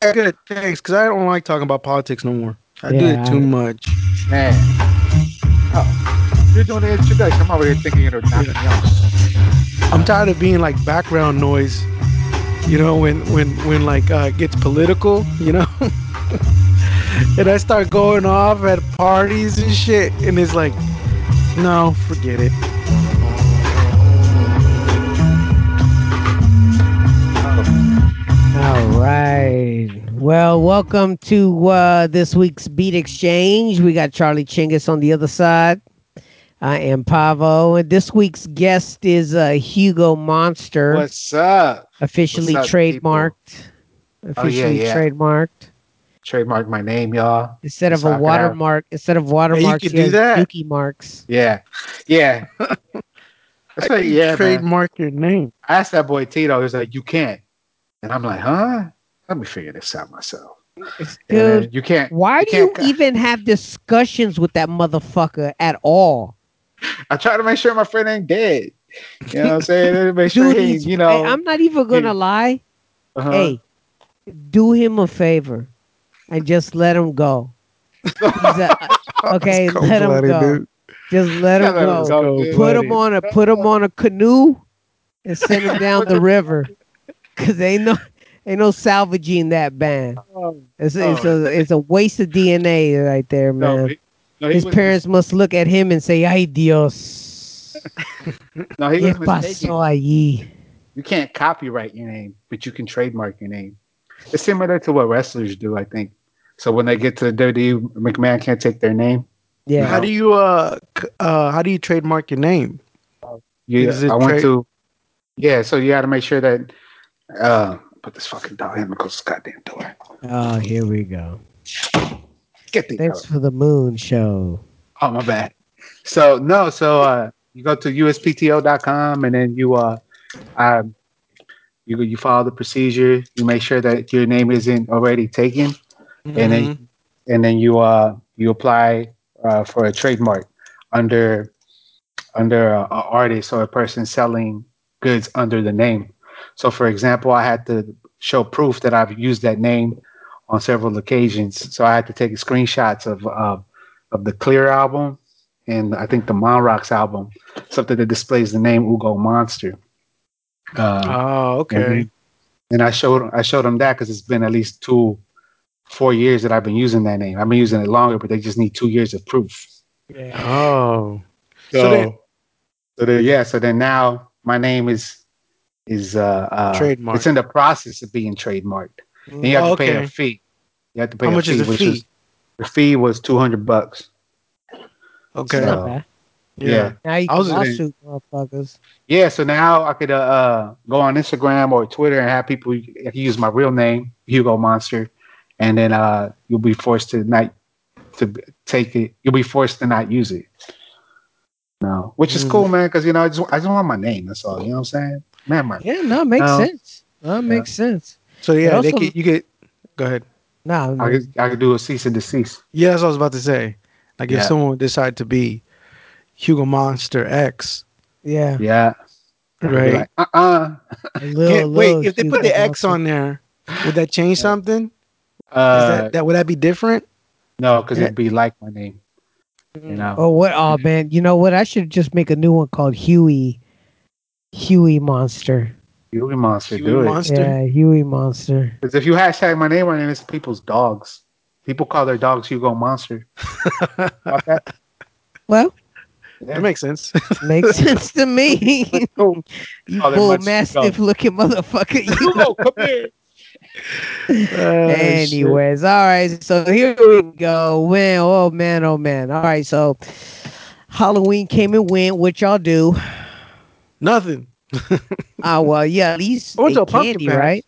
good. Thanks, because I don't like talking about politics no more. I do it too I- much. Man. Oh, you're doing the introduction. I'm over here thinking it'll knock me off. I'm tired of being like background noise. You know, when when when like uh, it gets political, you know, and I start going off at parties and shit, and it's like, no, forget it. All right. Well, welcome to uh, this week's Beat Exchange. We got Charlie Chingus on the other side. I am Pavo, and this week's guest is uh, Hugo Monster, What's up? officially what's up, people? trademarked. Officially yeah. trademarked. Trademark my name, y'all. Instead of So I a could have- watermark, instead of watermarks, could he do that. Dookie marks. Yeah. Yeah. That's right. Yeah, man. Trademark your name. I asked that boy Tito. He was like, "You can't," and I'm like, "Huh? Let me figure this out myself." Dude, you can't. why you do you can't- even have discussions with that motherfucker at all? I try to make sure my friend ain't dead. You know what I'm saying? Make sure Dude, he, he's- you know. hey, I'm not even gonna he- lie. uh-huh. Hey, do him a favor and just let him go. A- okay, It's let him go. dude. Just let him Yeah, let him go. go. Put him on a put him on a canoe and send him down the river. Cause ain't no ain't no salvaging that band. It's, it's a it's a waste of DNA right there, man. no, he, no, he His was, parents must look at him and say, "Ay Dios, no, he ¿qué was mistaken. pasó allí?" You can't copyright your name, but you can trademark your name. It's similar to what wrestlers do, I think. So when they get to the WWE, McMahon can't take their name. Yeah. How do you uh uh how do you trademark your name? You, Is it I want trade- to. Yeah, so you got to make sure that. Uh, put this fucking dog in close this goddamn door. Oh, here we go. Get the Thanks for the moon show. Oh my bad. So no, so uh you go to uspto.com and then you uh um you you follow the procedure, you make sure that your name isn't already taken, and Mm-hmm. then and then you uh you apply uh for a trademark under under a, a artist or a person selling goods under the name. So for example, I had to show proof that I've used that name on several occasions. So I had to take screenshots of uh, of the Clear album and I think the Monrocks album, something that displays the name Hugo Monster. Uh, Oh, okay. and, and I showed I showed them that because it's been at least two, four years that I've been using that name. I've been using it longer, but they just need two years of proof. Yeah. Oh. So, So then- so then, yeah. So then now my name is is uh, uh Trademarked. It's in the process of being trademarked, and you have Oh, to pay okay. a fee. You have to pay. How a much is fee, the which fee? was- the fee was two hundred bucks. Okay. So- Not. Yeah. Now you I can was- lawsuit motherfuckers. Yeah, so now I could uh, uh, go on Instagram or Twitter and have people. I can use my real name, Hugo Monster, and then uh, you'll be forced to not to take it. You'll be forced to not use it. No, which is Mm. cool, man. Because you know, I just I just want my name. That's all. You know what I'm saying? Man, my Yeah, no, it makes No. sense. That it makes sense. So yeah, But they also- could, you get. Go ahead. No, I could, I could do a cease and desist. Yeah, that's what I was about to say. Like if someone would decide to be Hugo Monster X, yeah. Yeah, right? uh uh A little, little wait, if they put the X on there, would that change something? Is Uh, that, that would that be different? no, because it'd be like my name. You know. Oh, what? Oh, man. You know what? I should just make a new one called Huey. Huey Monster. Hugo Monster, Huey do it. Monster? Yeah, Huey Monster. Because if you hashtag my name on it, it's people's dogs. People call their dogs Hugo Monster. Fuck that. Well, That makes sense. makes sense to me. You Oh, they're bull mastiff looking motherfucker. You. Hugo, come here. Uh, Anyways, all right. So here we go. Man, oh man, oh man. All right. So Halloween came and went. What y'all do? Shit. nothing. Ah, well, yeah. At least I went to a pumpkin candy, patch. right?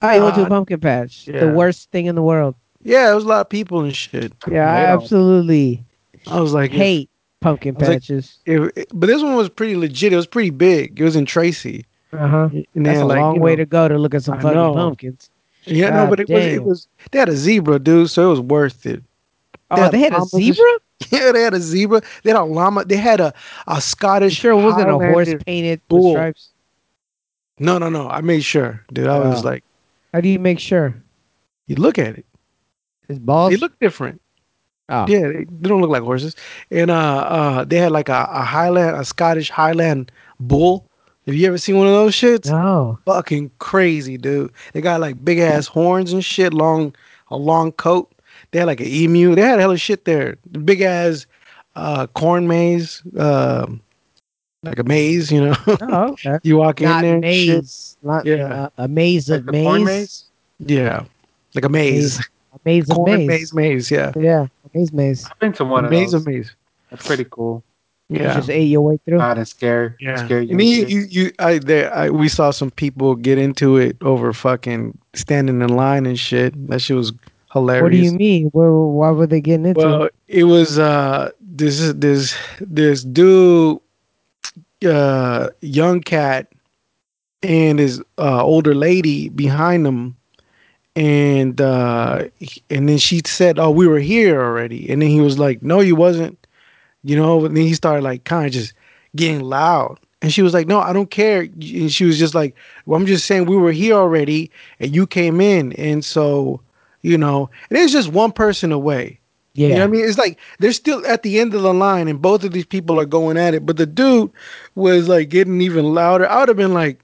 I went to a Uh, pumpkin patch. The worst thing in the world. Yeah, there was a lot of people and shit. Yeah, I absolutely I was like, if- hate pumpkin I was like- patches. if- but this one was pretty legit. It was pretty big. It was in Tracy. uh huh. And That's then, a like, long way know- to go to look at some I fucking know. pumpkins. Yeah, no, but it was it was they had a zebra, dude, so it was worth it. Oh, they had a llamas and zebra? Yeah, they had a zebra. They had a llama. They had a a You Scottish. sure it wasn't a horse painted with bull. stripes? No, no, no. I made sure, dude. I was Oh. like, How do you make sure? You look at it. His balls. They look different. oh. Yeah, they, they don't look like horses. And uh, uh, they had like a, a Highland, a Scottish Highland bull. Have you ever seen one of those shits? No. Fucking crazy, dude. They got like big ass horns and shit, long a long coat. They had like an emu. They had a hella shit there. The big ass uh, corn maze, um, like a maze. You know, Oh, okay. you walk in there. and shit. maze. Not Yeah. uh, a maze of the maze. corn maze? Yeah, like a maze. A maze of Corn maze. maze, maze. Yeah, Yeah. A maze maze. I've been to one a of maze those. of maze. That's pretty cool. You Yeah. just ate your way through. Not and scare. Yeah, Scare you. and and you, you, you, I, there, I, we saw some people get into it over fucking standing in line and shit. That shit was hilarious. What do you mean? Where, why were they getting into Well, it? it was uh this this this dude, uh, young cat, and his uh, older lady behind him, and uh, and then she said, "Oh, we were here already," and then he was like, "No, you wasn't," you know. And then he started like kind of just getting loud. And she was like, "No, I don't care." And she was just like, "Well, I'm just saying we were here already, and you came in, and so, you know, and it's just one person away. Yeah. You know what I mean? It's like they're still at the end of the line and both of these people are going at it. But the dude was like getting even louder. I would have been like,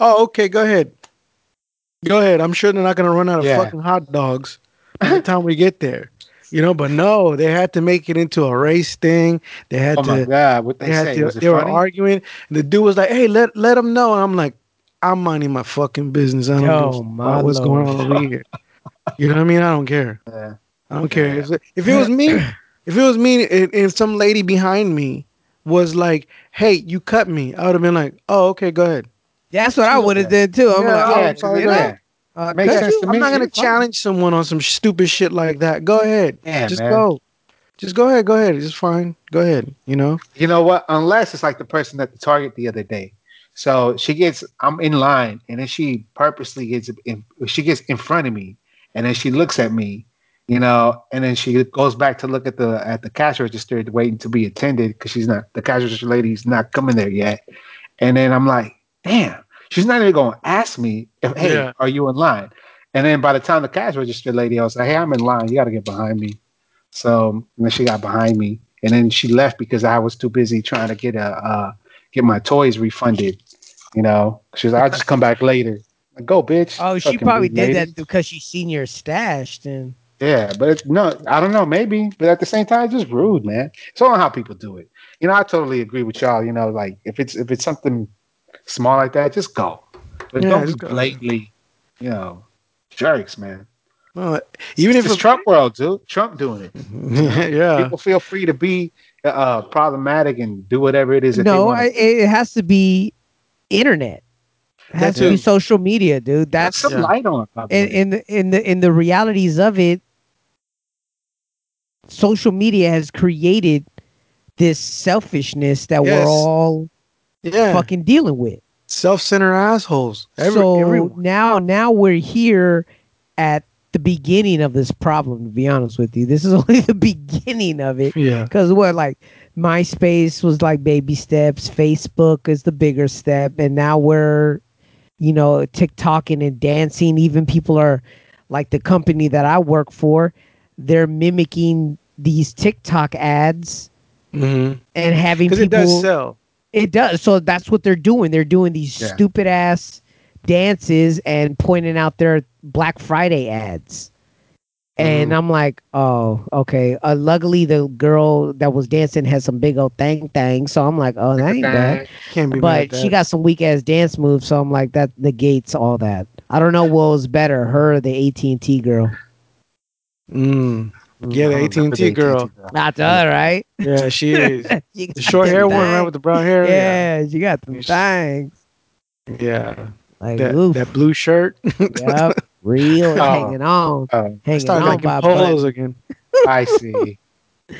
Oh, okay, go ahead. Go ahead. I'm sure they're not gonna run out of Yeah. fucking hot dogs by the time we get there. You know, but no, they had to make it into a race thing. They had Oh my to god, what they, they had say? to Was it they were arguing. And the dude was like, Hey, let let them know. And I'm like, I'm minding my fucking business. I don't Oh, give a my fuck what's going on over here. You know what I mean? I don't care. Yeah. I don't care. If, if it was me, if it was me, and, and some lady behind me was like, "Hey, you cut me," I would have been like, "Oh, okay, go ahead." That's what I would have did too. I'm Yeah, like, oh, yeah, sorry, yeah. go ahead. uh, Makes sense you? to I'm not gonna challenge someone on some stupid shit like that. Go ahead, Yeah, just man. go, just go ahead, go ahead. It's fine. Go ahead. You know. You know what? Unless it's like the person at the Target the other day. So she gets, I'm in line, and then she purposely gets in, she gets in front of me, and then she looks at me, you know, and then she goes back to look at the at the cash register, waiting to be attended because she's not the cash register lady's not coming there yet. And then I'm like, damn, she's not even going to ask me if, hey, Yeah. are you in line? And then by the time the cash register lady, I was like, hey, I'm in line. You got to get behind me. So and then she got behind me, and then she left because I was too busy trying to get a uh, get my toys refunded. You know, she was like, "I'll just come back later." Like, Go, bitch. Oh, she Fucking probably did lady. that because she's seen your stash. Then Yeah, but it's, no, I don't know, maybe, but at the same time, it's just rude, man. It's all how people do it. You know, I totally agree with y'all. You know, like if it's if it's something small like that, just go, but Yeah, don't just be go. blatantly, you know, jerks, man. Well, even if It's it, Trump world, dude. Trump doing it. yeah, People feel free to be uh, problematic and do whatever it is that they no, want. I, it has to be internet. It has to be social media, dude. That's That's some Yeah. light on. in, in the in the in the realities of it. Social media has created this selfishness that Yes. we're all yeah, fucking dealing with. self-centered assholes. Every, so everyone. now now we're here at the beginning of this problem to be honest with you this is only the beginning of it Yeah, because what like myspace was like baby steps facebook is the bigger step and now we're you know tiktoking and dancing even people are like the company that i work for they're mimicking these tiktok ads because and having people Because it does sell. it does. So that's what they're doing. They're doing these Yeah. stupid ass dances and pointing out their Black Friday ads. And Mhm. I'm like, oh, okay. Uh, luckily, the girl that was dancing had some big old thing thang. So I'm like, oh, that ain't bad. Can't be. mad But that. she got some weak ass dance moves. So I'm like, that negates all that. I don't know what was better, her or the AT and T girl. Mm. Yeah, the AT&T girl. Not the other, right? Yeah, she is. The short hair one, right, with the brown hair. Yeah, she got them Yes. things. yeah. Like, That, that blue shirt. Yep, real Oh. hanging on, Oh, hanging on by polos again. I see. The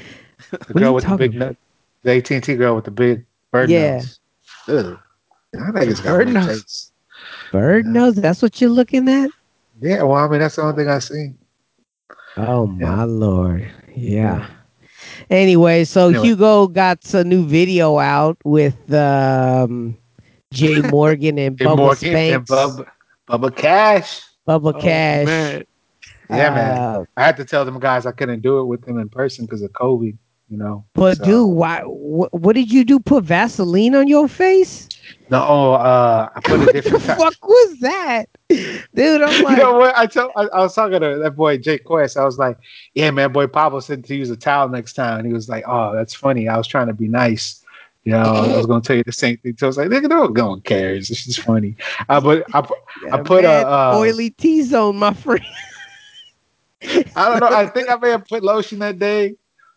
are girl with the big nut, the AT and T girl with the big bird Yeah. nose. Ugh. I think it's Bird nose. taste. Bird nose. That's what you're looking at. Yeah, well, I mean, that's the only thing I see. Oh Yeah. my lord. Yeah. Anyway, so Anyway. Hugo got a new video out with um, Jay Morgan and Bubba Morgan and Bubba, Bubba Cash. Bubba Oh, Cash. man. Yeah, man. Uh, I had to tell them guys I couldn't do it with them in person because of COVID. You know. but So- dude, why? Wh- what did you do? Put Vaseline on your face? no, oh, uh, I put a different. What the fuck was that, dude? I'm like, you know what? I told I, I was talking to that boy Jake Quest. I was like, "Yeah, man, boy Pablo said to use a towel next time." And he was like, "Oh, that's funny. I was trying to be nice." You know, I was going to tell you the same thing. So I was like, "Nigga, no one cares. It's just funny." Uh, but I, pu- I put a, uh, oily T zone, my friend. I don't know. I think I may have put lotion that day.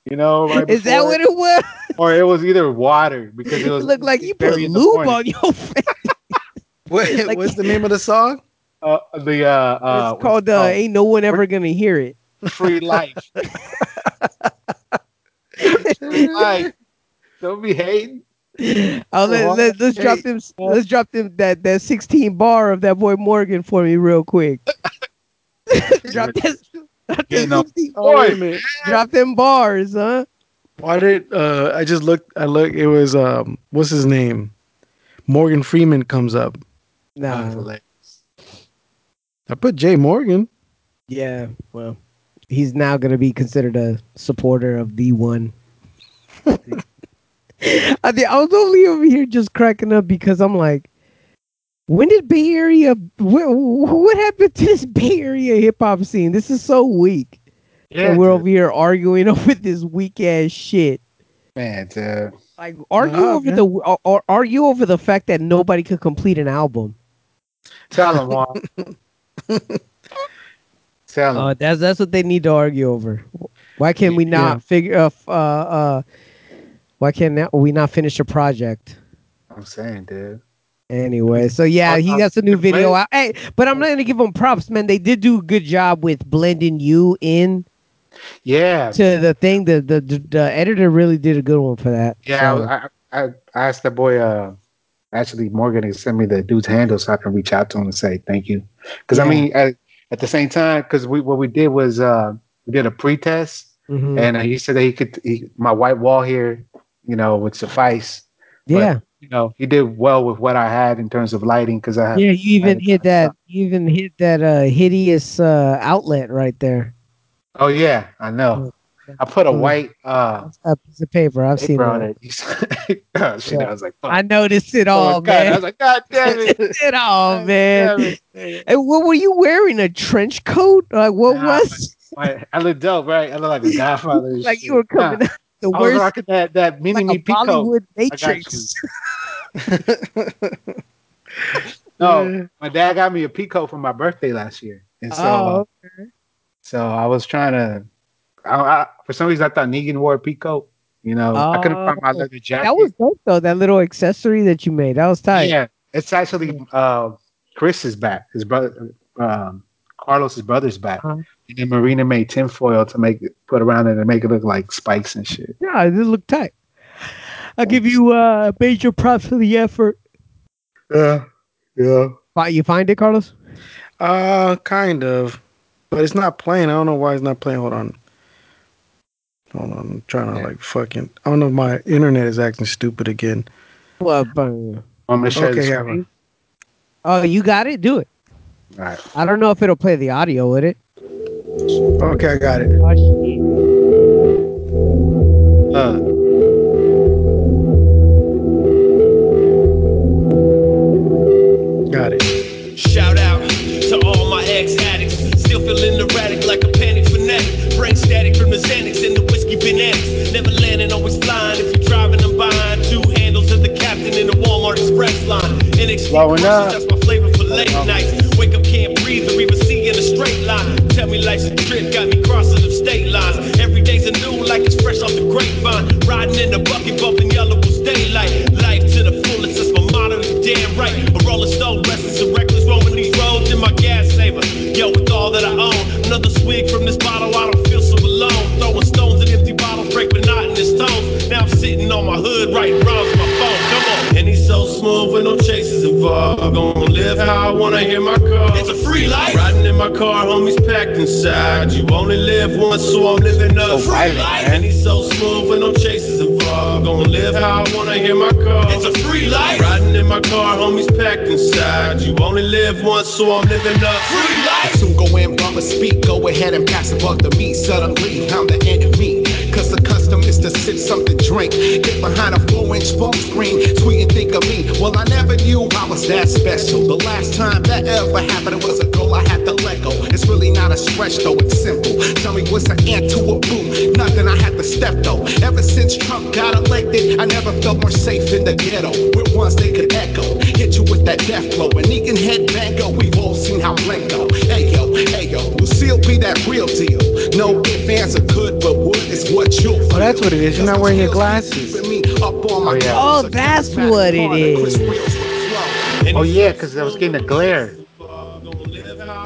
You know, right Is that what it was? or it was either water because it It looked like you put very in the lube on your face. What, Like- what's the name of the song? Uh, the uh, uh, it's called uh, oh, "Ain't No One Ever Gonna Hear It." free life. free life. Don't be hating. Oh, let, let, let's drop them. Let's drop them that that 16 bar of that boy Morgan for me real quick. drop that. Drop, Yeah, them no. 16 Oh, wait a Boy. drop them bars, huh? Why did uh I just looked I look it was um what's his name? Morgan Freeman comes up. Nah, I put Jay Morgan. yeah. Well, he's now gonna be considered a supporter of the one. I think I was only over here just cracking up because I'm like, when did Bay Area? What, what happened to this Bay Area hip hop scene? This is so weak. Yeah, and we're dude. over here arguing over this weak ass shit. man. Dude. Like argue Nah, over man. the or, or argue over the fact that nobody could complete an album. Tell them Juan. Tell him. Uh, that's that's what they need to argue over. Why can't we not Yeah. figure? Uh, uh, uh, why can't we not finish a project? I'm saying, dude. Anyway, so yeah, he got some new video out. Hey, but I'm not gonna give him props, man. They did do a good job with blending you in Yeah, to the thing. The the, the, editor really did a good one for that. yeah. So- I, I, I asked the boy, uh, actually Morgan, to send me the dude's handle so I can reach out to him and say thank you. Because I mean, at, at the same time, because we what we did was uh, we did a pre-test, Mhm. and uh, he said that he could. He, my white wall here, you know, would suffice. yeah, You know, he did well with what I had in terms of lighting because I yeah. You even hit that. You even hit that uh, hideous uh, outlet right there. Oh yeah, I know. I put a Mm. white uh A piece of paper. I've seen on it. oh, shit, Yeah. I was like, fuck. I noticed it Oh, all, God. I was like, God damn it. it all, God man. it. And what were you wearing? A trench coat? Like what Nah, was? I, I look dope, right? I look like a godfather. Like you were coming Nah, out the I worst, rocking that, that mini like me peacoat. Bollywood Matrix. No, my dad got me a peacoat for my birthday last year. And so, Oh, so I was trying to, I, I, for some reason, I thought Negan wore a peacoat. You know, I couldn't find my Oh, leather jacket. that was dope though. That little accessory that you made. That was tight. Yeah, it's actually uh, Chris's back. His brother, um, Carlos's brother's back. Uh-huh. And then Marina made tinfoil to make it put around it and make it look like spikes and shit. Yeah, it just looked tight. I'll give you uh major props for the effort. Yeah, yeah. Fi- You find it, Carlos? Uh kind of. But it's not playing. I don't know why it's not playing. Hold on. Hold on. I'm trying to Yeah. like fucking I don't know if my internet is acting stupid again. Well, but- Want me to share Okay, the yeah. oh, you got it. Do it. All right. I don't know if it'll play the audio with it. Okay, I got it. Uh, Got it. Shout out to all my ex addicts. Still feeling erratic like a panic fanatic. Brain static from the Xanax and the whiskey fanatics. Never landing, always flying. If you're driving, I'm buying two handles of the captain in the Walmart Express line. NXT Blowing up. Chases involved. I'm gonna live how I wanna hear my car. It's a free life. Riding in my car, homies packed inside. You only live once, so I'm living oh, a So free violent, life. man. And he's so smooth with no chases involved. I'm gonna live how I wanna hear my car. It's a free life. Riding in my car, homies packed inside. You only live once, so I'm living up free life. I soon go in, bumper speak, go ahead and pass the buck to me. Suddenly, I'm the enemy. To sip something, drink. Get behind a four inch phone screen, tweet and think of me. Well, I never knew I was that special. The last time that ever happened, it was a goal I had to let go. It's really not a stretch though, it's simple. Tell me what's an ant to a boom? Nothing I had to step though. Ever since Trump got elected, I never felt more safe in the ghetto. With ones they could echo. Hit you with that death blow. And he can headbang go. We've all seen how blank go. Hey yo, hey yo, Lucille be that real deal. No ifs, ands, or could, is what you'll feel. Oh, that's what it is. You're not wearing your glasses. Oh, yeah. Oh, that's what it is. Oh yeah, because I was getting a glare.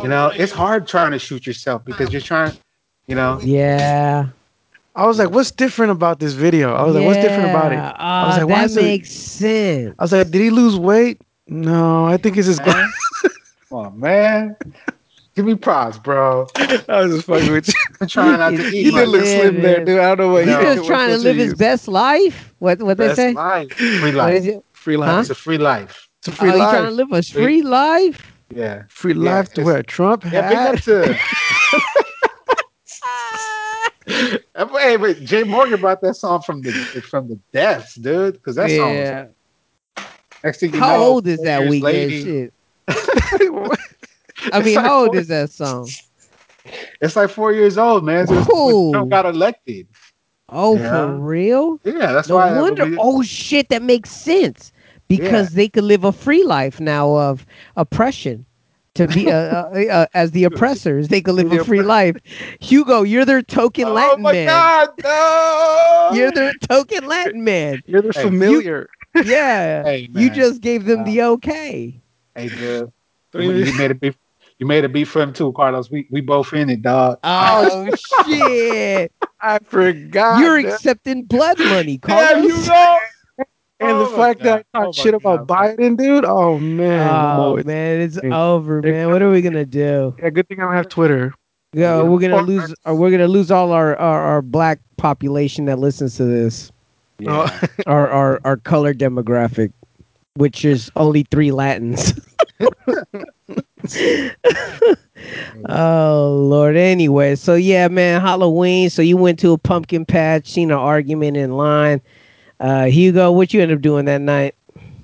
You know, it's hard trying to shoot yourself because you're trying. You know, Yeah. I was like, what's different about this video? I was like, what's different about it? Yeah. I was Uh, like, why that is it- makes sense. I was like, did he lose weight? No, I think it's his glasses. come on, man. Give me props, bro. I was just fucking with you. I'm trying not to eat. He did my look Yeah, slim there, dude. I don't know what No. He's just trying to live his best life. What what they say? life. Free What is life. it? Free life. Huh? It's a free life. It's a Oh, free you trying to live a free life? Yeah. Free Yeah, life to it's- wear a Trump Yeah, big to. hey, but Jay Morgan brought that song from the from the deaths, dude. Because that song. Was, yeah. next thing you How know, old is that weekend later- shit? I mean, like how old four- is that song? It's like four years old, man. So. Trump got elected. Oh, Yeah. for real? Yeah, that's No why. that wonder. movie- Oh shit, that makes sense because they could live a free life now of oppression. To be uh, uh, uh, as the oppressors, they could live The a free life. Hugo, you're their token Oh Latin my man. God, no! You're their token Latin man. You're their Hey, familiar. Yeah, Hey, you just gave them the okay. Hey, dude. Don't You even- made a beef. You made a beef for him too, Carlos. We we both in it, dog. Oh shit! I forgot. You're that. accepting blood money, There Carlos. you go. and the Oh my fact that I God. talked Oh my shit about God. Biden, dude. Oh man. I'm Oh always- man, it's Yeah. over, man. What are we gonna do? Yeah, good thing I don't have Twitter. Yeah, Yeah. we're gonna lose. Or we're gonna lose all our, our our black population that listens to this. Oh, Our our our color demographic, which is only three Latins. oh Lord. Anyway, so yeah, man, Halloween. So you went to a pumpkin patch, seen an argument in line. Uh, Hugo, what you end up doing that night?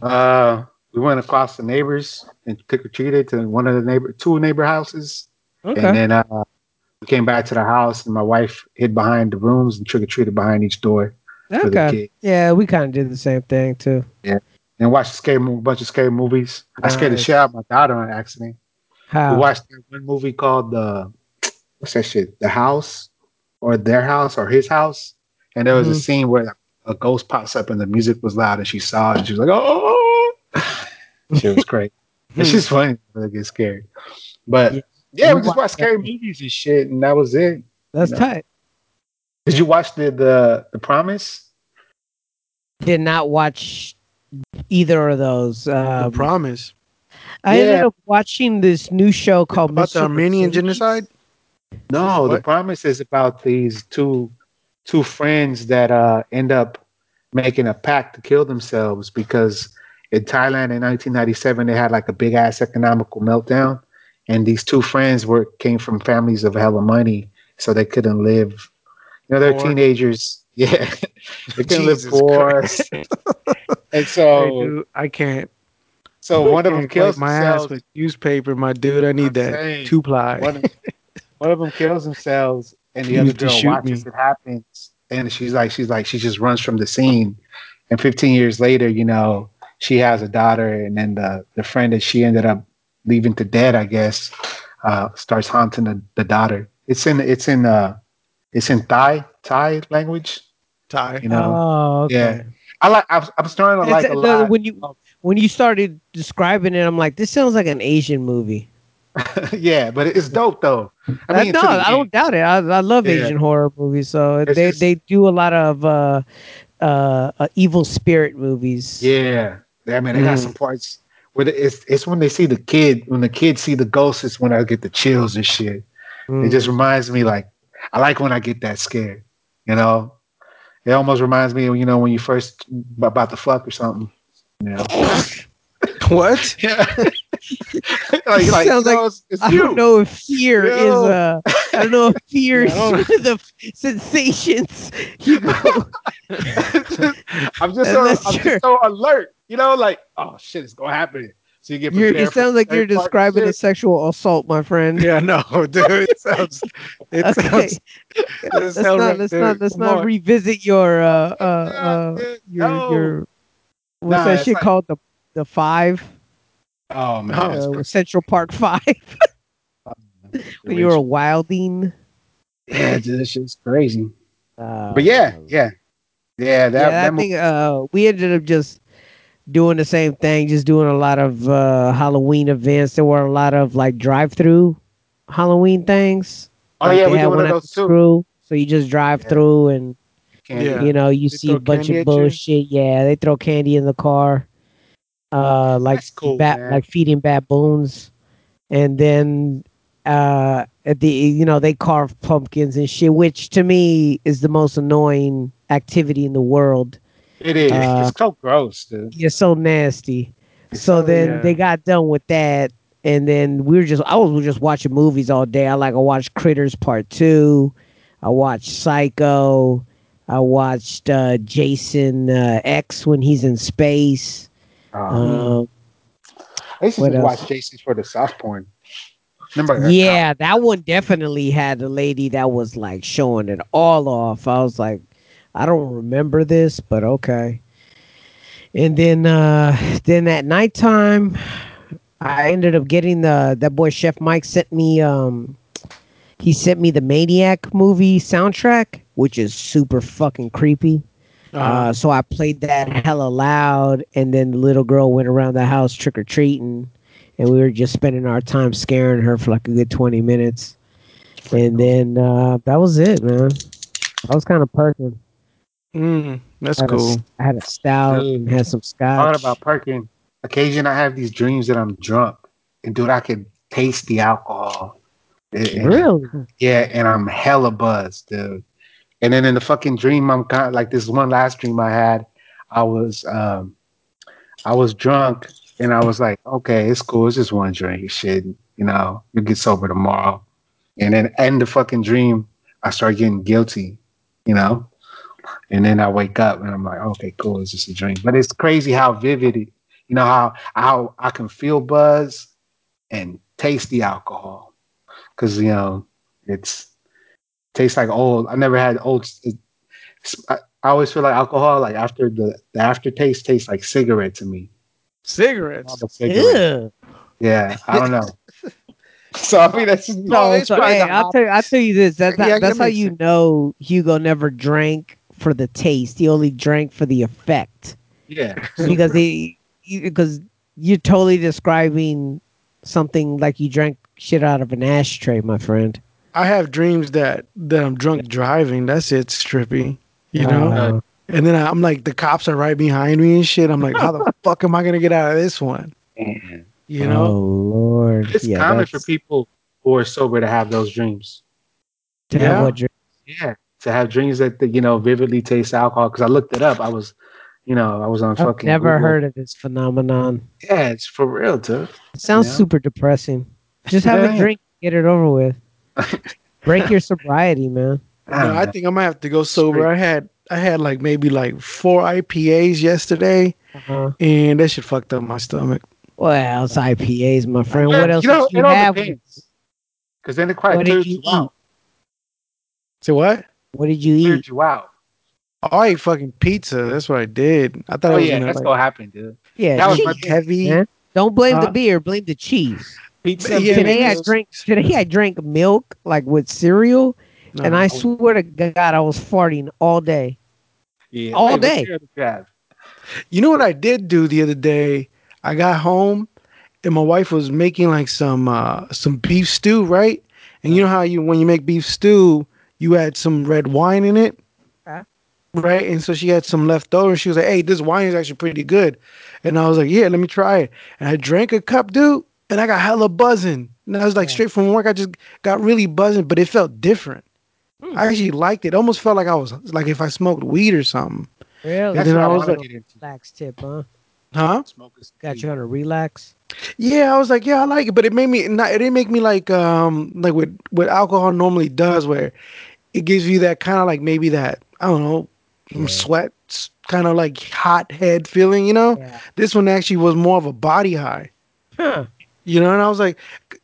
Uh, we went across the neighbors and trick or treated to one of the neighbor, two neighbor houses, and then uh, we came back to the house, and my wife hid behind the rooms and trick or treated behind each door for the Okay. kids, Yeah, we kind of did the same thing too. Yeah. And watched scary, mo- bunch of scary movies. I scared the shit out of my daughter on accident. We watched that one movie called the what's that shit? The House, or their house, or his house, and there was a Mhm. scene where a ghost pops up and the music was loud, and she saw it, and she was like, "Oh!" Shit was crazy. it's just funny when I get scared. But Yeah. yeah, You we just watched watched scary that. movies and shit, and that was it. That's No. tight. Did you watch the the the Promise? Did not watch either of those. I Um, promise. I ended up watching this new show called About the Armenian Mercedes. genocide? No, the What? Promise is about these two two friends that uh end up making a pact to kill themselves because in Thailand in 1997 they had like a big ass economical meltdown, and these two friends were came from families of hella money, so they couldn't live. You know, they're Poor. teenagers. Yeah, they couldn't live Jesus poor, and Hey, so dude, I can't. So one of them kills my ass with newspaper, my dude. I need I'm that two ply. one, of, one of them kills themselves and the You other girl shoot watches me. it happens and she's like she's like she just runs from the scene and 15 years later you know she has a daughter and then the the friend that she ended up leaving to dead i guess uh starts haunting the, the daughter it's in it's in uh it's in thai thai language Thai, you know Oh, okay. Yeah. i like i'm, I'm starting to It's- like a the- lot when you when you started describing it, I'm like, this sounds like an Asian movie. yeah but it's dope though i mean no, I don't doubt it. I, I love Yeah. Asian horror movies, so It's they just- they do a lot of uh, uh, uh, evil spirit movies. Yeah, I mean, they got Mm. some parts where the, it's it's when they see the kid, when the kids see the ghost, it's when I get the chills and shit. Mm. It just reminds me, like, I like when I get that scared. You know, it almost reminds me, you know, when you first about to fuck or something. You know, What? Yeah. like, like, Sounds you like- it's, it's I you. don't know if fear is Yo. uh I don't know if fear is one of the sensations you go I'm just so I'm true. just so alert. You know, like oh shit, it's gonna happen. So you get you're, prepared. it sounds like you're describing a sexual assault, my friend. Yeah, no, dude. It sounds. It Okay. sounds. let's not right let's not let's Come not on. revisit your uh uh uh your no. your what's Nah, that shit like- called the the five Oh man, uh. Central Park Five when you were wilding. yeah, this shit's crazy. Uh, But yeah, yeah, yeah. That, yeah, that I think uh, we ended up just doing the same thing, just doing a lot of uh, Halloween events. There were a lot of like drive-through Halloween things. oh Like, yeah, we do one of those too. Screw, so you just drive Yeah. through and Candy. Yeah. you know you They see a bunch of at you? bullshit. Yeah, they throw candy in the car, uh, like cool, bat, man. like feeding baboons, and then uh, at the you know they carve pumpkins and shit, which to me is the most annoying activity in the world. It is. Uh, it's so gross, dude. You're so nasty. So so- then yeah. they got done with that, and then we were just I was just watching movies all day. I like I watched Critters Part Two, I watched Psycho, I watched uh, Jason uh, X when he's in space. Oh, Um, I used to watch Jason for the soft porn. Remember? that? yeah, that one definitely had a lady that was like showing it all off. I was like, I don't remember this, but okay. And then uh then at nighttime, I ended up getting the that boy Chef Mike sent me um he sent me the Maniac movie soundtrack, which is super fucking creepy. Uh-huh. Uh, so I played that hella loud, and then the little girl went around the house trick or treating, and we were just spending our time scaring her for like a good twenty minutes, and then uh, that was it, man. I was kind of perking. Mm, that's I cool. a, I had a stout, Dude. and had some scotch. Thought about perking. Occasion I have these dreams that I'm drunk, and dude, I can taste the alcohol. And- and- really? Yeah, and I'm hella buzzed, dude. And then in the fucking dream, I'm kind of like this one last dream I had. I was um, I was drunk, and I was like, okay, it's cool. It's just one drink. Shit, you know, you get sober tomorrow. And then end the fucking dream, I start getting guilty, you know. And then I wake up and I'm like, okay, cool. It's just a dream. But it's crazy how vivid, it, you know, how how I can feel buzz and taste the alcohol, because you know it's tastes like old. I never had old. I, I always feel like alcohol, like after the the aftertaste tastes like cigarette to me. Cigarettes. Cigarette. Ew. Yeah, I don't know. so I mean, that's just, No, it's so, hey, I'll tell you, I'll tell you this. That's Yeah, not, that's how you sense. know Hugo never drank for the taste. He only drank for the effect. yeah. because he because you're totally describing something like you drank shit out of an ashtray, my friend. I have dreams that that I'm drunk driving. That's it, trippy. You know. Uh, and then I'm like, the cops are right behind me and shit. I'm like, how the fuck am I gonna get out of this one? Man. You oh know. Lord, It's yeah, common for people who are sober to have those dreams. to have Yeah. what drink- Yeah, to have dreams that you know vividly taste alcohol. Because I looked it up. I was, you know, I was on I've fucking. never Google. heard of this phenomenon. Yeah, it's for real, dude. It sounds Yeah. super depressing. Just have Yeah. a drink, get it over with. Break your sobriety, man. I No, don't I know. think I might have to go sober. Straight. I had I had like maybe like four IPAs yesterday, Uh-huh. and that shit fucked up my stomach. Well, it's IPAs, my friend. Yeah, What else you know, did you have? depends. Because then it quite What did clears you you out. So what? What did you Cleared eat? you out. Oh, I ate fucking pizza. That's what I did. I thought Oh I was yeah, gonna that's like, gonna happen, dude. Yeah, That was cheese, my heavy. man. Don't blame the beer, blame the cheese. Pizza. Yeah, today I man. drank today I drank milk like with cereal, No, and I swear to God I was farting all day. Yeah, all day. you know what I did do the other day? I got home and my wife was making like some uh some beef stew, right? And you know how you when you make beef stew, you add some red wine in it. Okay. Right? And so she had some left over and she was like, Hey, this wine is actually pretty good. And I was like, Yeah, let me try it. And I drank a cup, dude, and I got hella buzzing. And I was like Yeah. straight from work, I just got really buzzing, but it felt different. Hmm. I actually liked it. Almost felt like I was like if I smoked weed or something. Really? That's then what I I was like- get into. Lax tip, huh? Huh? Smoking some Got you on a relax. Yeah, I was like, yeah, I like it, but it made me not. It didn't make me like um like what what alcohol normally does, where it gives you that kind of like maybe that I don't know Yeah. sweat kind of like hot head feeling, you know. Yeah. This one actually was more of a body high, Huh. You know. And I was like,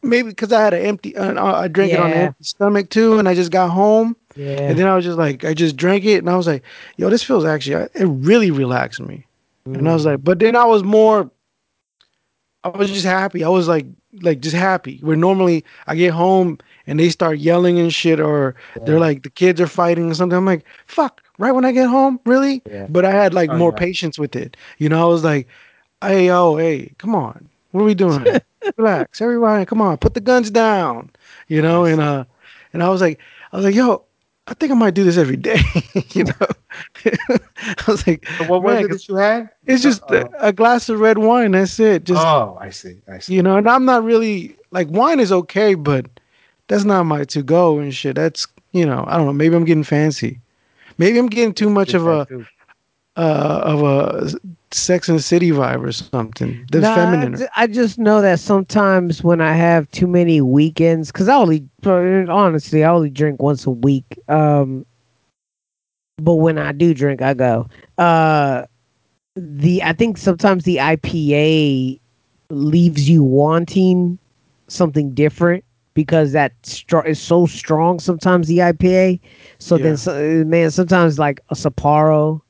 maybe because I had an empty, uh, I drank it on an empty stomach too, and I just got home, Yeah. and then I was just like, I just drank it, and I was like, yo, this feels actually, it really relaxed me. And I was Mm. like, but then I was more, I was just happy. I was like, like just happy. Where normally I get home and they start yelling and shit, or they're like the kids are fighting or something. I'm like, fuck, right when I get home, really? Yeah. But I had like Oh, more yeah. patience with it. You know, I was like, hey, yo, hey, come on, what are we doing? Relax, everybody, come on, put the guns down. You know, and uh, and I was like, I was like, yo. I think I might do this every day, you know. I was like, So what was it that you had? it's just Uh, a, a glass of red wine. That's it. Just oh, I see. I see. you know, and I'm not really like wine is okay, but that's not my to go and shit. That's you know, I don't know. Maybe I'm getting fancy. Maybe I'm getting too much of a uh, of a Sex and the City vibe or something. The Nah, I feminine. ju- I just know that sometimes when I have too many weekends, because I only, honestly, I only drink once a week. Um, but when I do drink, I go. Uh, the I think sometimes the IPA leaves you wanting something different because that str- is so strong. Sometimes the IPA. So Yeah. then, so, man, sometimes like a Sapporo.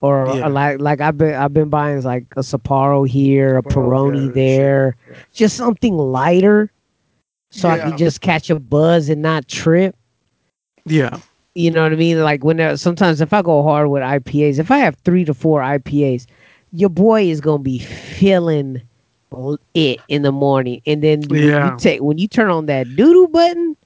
Or uh, Yeah. like like I've been I've been buying like a Sapporo here, a Peroni yeah, there, Yeah. just something lighter, so I can just catch a buzz and not trip. Yeah. You know what I mean? Like when uh, sometimes if I go hard with IPAs, if I have three to four IPAs, your boy is gonna be feeling it in the morning, and then when Yeah. you take when you turn on that doodoo button,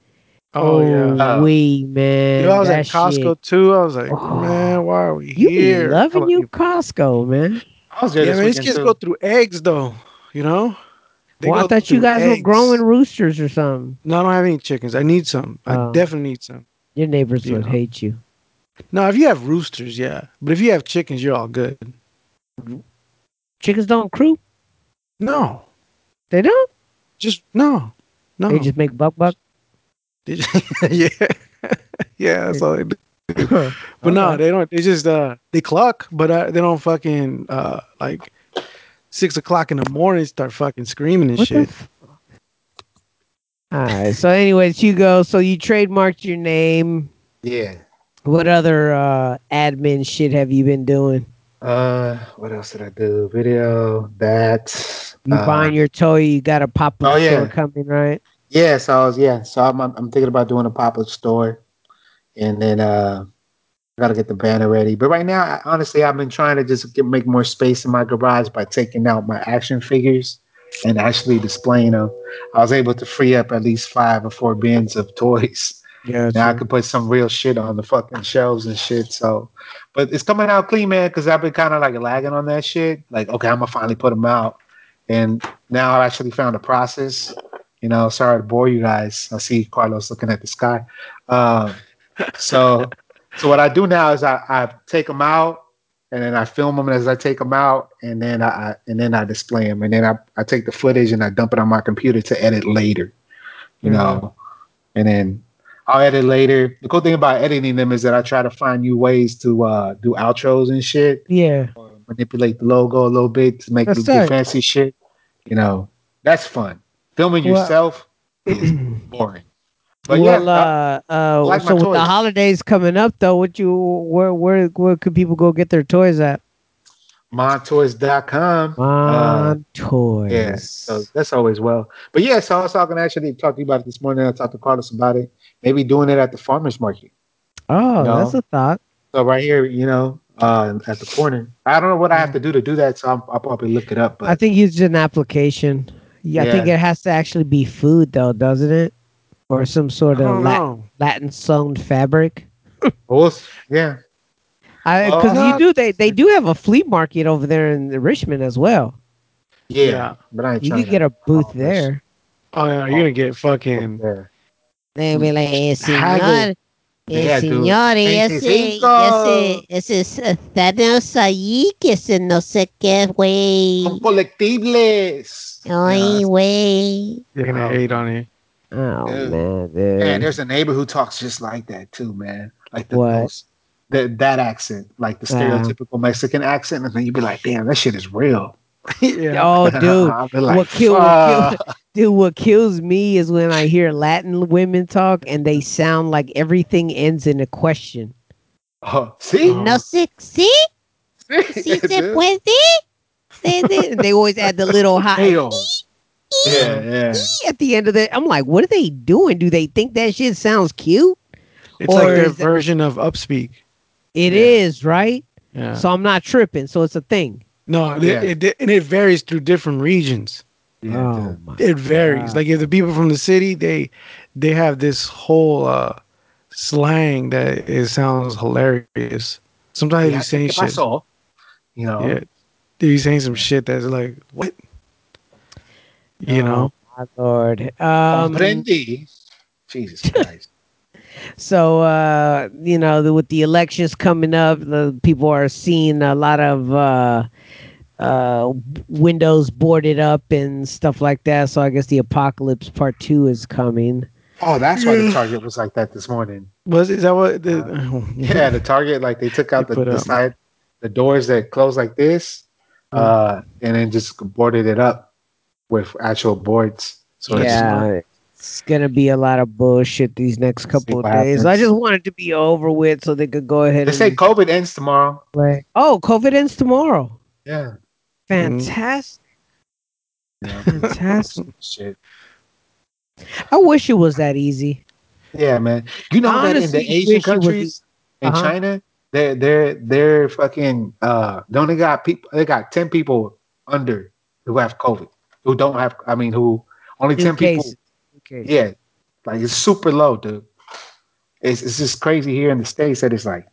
Oh, yeah. Uh, we man, You know, I was at Costco shit- too. I was like, Oh. man, why are we You here? loving you Costco, man. I was there Yeah, this man, these kids too. go through eggs though. You know. They well, I thought you through guys were growing roosters or something. No, I don't have any chickens. I need some. I Oh. definitely need some. Your neighbors You would know. hate you. No, if you have roosters, yeah. But if you have chickens, you're all good. Chickens don't crew. No, They don't. just no, no. They just make buck buck. They just- yeah, yeah. That's all they do. But no, they don't. They just uh, they cluck, but uh, they don't fucking uh, like six o'clock in the morning start fucking screaming and What shit. f- All right. So, anyways, Hugo. So you trademarked your name. Yeah. What other uh, admin shit have you been doing? Uh, what else did I do? Video, that. You uh, buying your toy? You got a pop up Oh, yeah. store coming, right? Yeah, so I was yeah, so I'm I'm I'm thinking about doing a pop up store, and then uh, I gotta get the banner ready. But right now, I, honestly, I've been trying to just get make more space in my garage by taking out my action figures and actually displaying them. I was able to free up at least five or four bins of toys. Yeah. Now I could put some real shit on the fucking shelves and shit. So, but it's coming out clean, man, because I've been kind of like lagging on that shit. Like, okay, I'm gonna finally put them out, and now I actually found a process. You know, sorry to bore you guys. I see Carlos looking at the sky. Um, so, so what I do now is I, I take them out, and then I film them as I take them out, and then I, I and then I display them, and then I, I take the footage and I dump it on my computer to edit later. You know, and then I'll edit later. The cool thing about editing them is that I try to find new ways to uh, do outros and shit, Yeah. manipulate the logo a little bit to make That's it do fancy shit. You know, that's fun. Filming Well- yourself is boring. But well, yeah, uh, uh, like so with the holidays coming up, though, what you where where where could people go get their toys at? montoys.com. On Uh, yeah, so that's always well. But yeah, so I was talking actually talk to you about it this morning. I talked to Carlos about it. Maybe doing it at the farmers market. oh, No. that's a thought. So right here, you know, uh, at the corner. I don't know what I have to do to do that, so I'll, I'll probably look it up. But I think it's an application. Yeah, I think it has to actually be food, though, doesn't it? Or some sort of don't Lat- know. Latin sewn fabric. Well, yeah, Because Oh. you do, they they do have a flea market over there in Richmond as well. yeah, Yeah. but I ain't You trying could get a booth there. Oh yeah, you're gonna get fucking there. They be like, "Eh, Haggle. Senor, Eh, Yeah, dude. señores, ese, ese, ese es eh, Thanos ahí, que ese no sé qué, güey. Son colectibles. Ay, Yeah. güey. You're gonna hate on it. Oh, Dude. man, dude. Man, there's a neighbor who talks just like that too, man. Like the What? those- that that accent, like the stereotypical Mexican accent, and then you'd be like, "Damn, that shit is real." yeah. Oh, dude. I'd be like, what, kill, what, kill, "Fuck." Dude, what kills me is when I hear Latin women talk and they sound like everything ends in a question. Oh, see, Oh. No sé, sí, sí se puede. Sí, sí. They always add the little high Damn. Yeah, yeah. at the end of it. I'm like, what are they doing? Do they think that shit sounds cute? It's like Or their is that- version of upspeak. It Yeah. is right? Yeah. So I'm not tripping. So it's a thing. no, Yeah. it, it, and it varies through different regions. Yeah oh, It varies. God. Like if the people from the city, they they have this whole uh slang that it sounds hilarious. Sometimes Yeah, you saying ¿qué shit. pasó? You know, Yeah. Dude, you saying some shit that's like what? You know? Oh, my Lord. Um, comprendí. Jesus Christ. So uh, you know, the, with the elections coming up, the people are seeing a lot of uh, uh, windows boarded up and stuff like that. So I guess the apocalypse part two is coming. Oh, that's why the target was like that this morning. Was is that what the Yeah, the target like they took out They the, the side, the doors that close like this, Mm. uh, and then just boarded it up with actual boards. So yeah, it's gonna be a lot of bullshit these next couple of what days. I happens. just wanted to be over with so they could go ahead they say COVID ends tomorrow. play. Oh, COVID ends tomorrow. Yeah, Fantastic, yeah. fantastic. shit. I wish it was that easy. Yeah, man. You know that in the Asian wish it was- countries, in Uh-huh. China, they're they're they're fucking uh they only got people they got ten people under who have COVID. Who don't have I mean who only In ten people case. Okay. Yeah. Like it's super low, dude. It's it's just crazy here in the States that it's like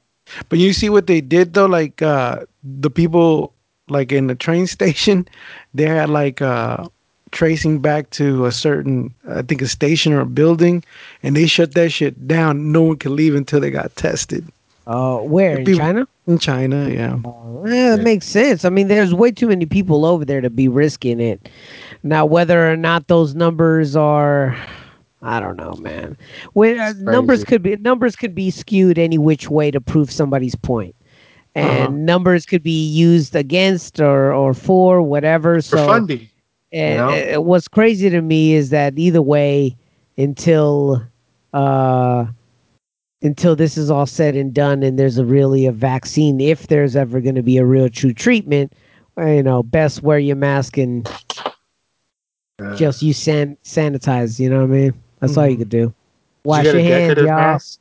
But you see what they did though, like uh the people like in the train station, they had like uh tracing back to a certain I think a station or a building and they shut that shit down. No one could leave until they got tested. Uh, where in People- China? In China, yeah. That Yeah. makes sense. I mean, there's way too many people over there to be risking it. Now, whether or not those numbers are, I don't know, man. When uh, numbers could be numbers could be skewed any which way to prove somebody's point, and Uh-huh. numbers could be used against or or for whatever. for so, funding. and know? uh, what's crazy to me is that either way, until uh, until this is all said and done, and there's a really a vaccine, if there's ever going to be a real true treatment, uh, you know, best wear your mask and Uh, just use san- sanitize. You know what I mean? That's all you Mhm. could do. Wash you your hands, y'all. mask?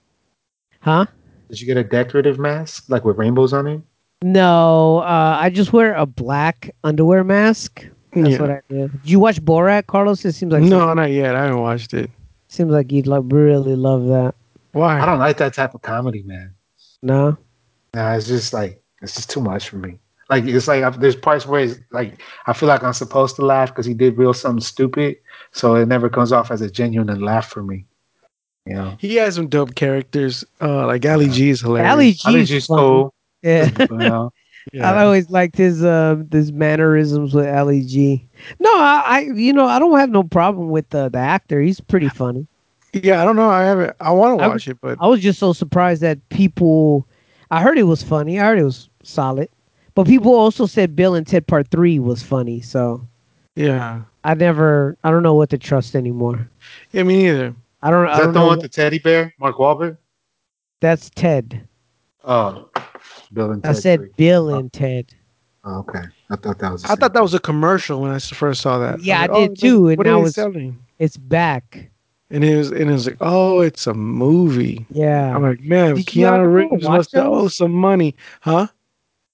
Huh? Did you get a decorative mask like with rainbows on it? No, uh, I just wear a black underwear mask. That's Yeah. what I do. Did you watch Borat, Carlos? It seems like no, not yet. I haven't watched it. seems like you'd like really love that. Why? I don't like that type of comedy, man. No. Nah, it's just like it's just too much for me. Like it's like I've, there's parts where it's like I feel like I'm supposed to laugh because he did real something stupid, so it never comes off as a genuine laugh for me. You know, He has some dope characters. Uh, like Ali G is hilarious. Ali I think G's cool. Yeah. You know, Yeah. I always liked his um his mannerisms with Ali G. No, I, I you know I don't have no problem with the the actor. He's pretty funny. yeah, I don't know. I haven't. I want to I watch it, but I was just so surprised that people. I heard it was funny. I heard it was solid, but people also said Bill and Ted Part Three was funny. So yeah, I never. I don't know what to trust anymore. yeah, me neither. I don't. is I that don't the know. one with the teddy bear, Mark Wahlberg? That's Ted. Oh, Bill and Ted. I said three. Bill Oh. and Ted. Oh, okay, I thought that was. I thought that was a commercial when I first saw that. Yeah, I like, did oh, too, and What now are they it's- selling? It's back. And it was, and it was like, oh, it's a movie. Yeah. I'm like, man, Did you Keanu Reeves must have those? owed some money, huh?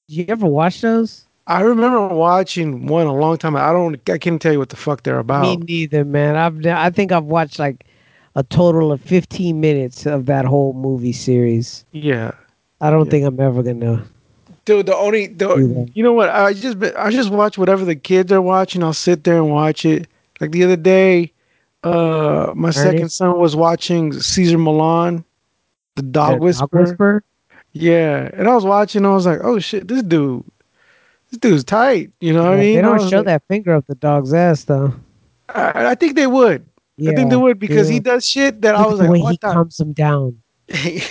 Did you ever watch those? I remember watching one a long time. Ago. I don't. I can't tell you what the fuck they're about. Me about. neither, man. I've I think I've watched like a total of 15 minutes of that whole movie series. Yeah, I don't Yeah. think I'm ever gonna. dude. The only, the, you know what? I just, I just watch whatever the kids are watching. I'll sit there and watch it. Like the other day, uh, my second son was watching Cesar Millan. the dog That whisperer. whisperer? Yeah, and I was watching. I was like, oh shit, this dude, this dude's tight. You know what I mean? they don't show like- that finger up the dog's ass though. I, I think they would. I think they Yeah, would because he does shit that I was at the like, way what he the? calms them down. you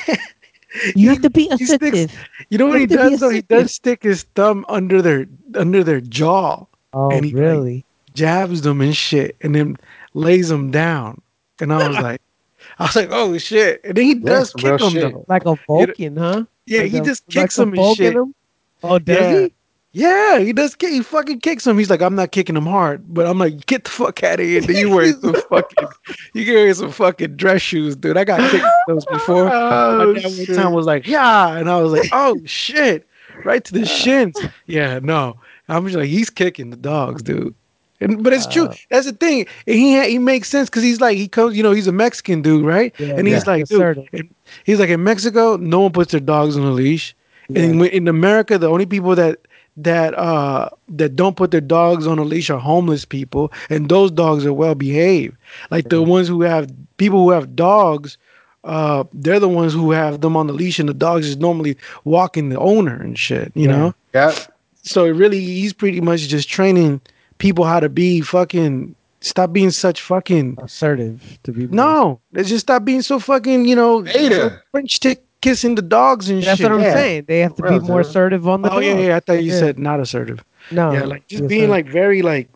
You have to be he sticks- assertive. know what he have to be does though? He does stick his thumb under their under their jaw, Oh, and he, like, really? jabs them and shit, and then lays them down. And I was like, I was like, oh shit! And then he does some real kick them shit. though. Like a Vulcan, huh? Yeah, Like he a- just kicks a them and Vulcan shit. him? Oh, does Yeah. he? Yeah, he does. Kick, he fucking kicks him. He's like, I'm not kicking him hard, but I'm like, get the fuck out of here. Then you wearing some fucking, you wearing some fucking dress shoes, dude. I got kicked those before. My Oh, dad one time was like, yeah, and I was like, oh shit, right to the shins. Yeah, no, I'm just like, he's kicking the dogs, dude. And, but it's true. Uh, That's the thing. And he he makes sense because he's like he comes, you know, he's a Mexican dude, right? Yeah, and he's yeah. like, dude, and he's like in Mexico, no one puts their dogs on a leash. Yeah. And in America, the only people that that uh that don't put their dogs on a leash are homeless people, and those dogs are well behaved. Like the ones who have people who have dogs, uh, they're the ones who have them on the leash, and the dogs is normally walking the owner and shit. You Yeah. know, Yeah. so it really he's pretty much just training people how to be fucking stop being such fucking Assertive to be. no. Just stop being so fucking you know Beta. French tick kissing the dogs and That's shit. what I'm Yeah. saying. They have to Real, be more dude. assertive on the. Oh yeah, dog. yeah. I thought you Yeah. said not assertive. No. yeah, like just being like very like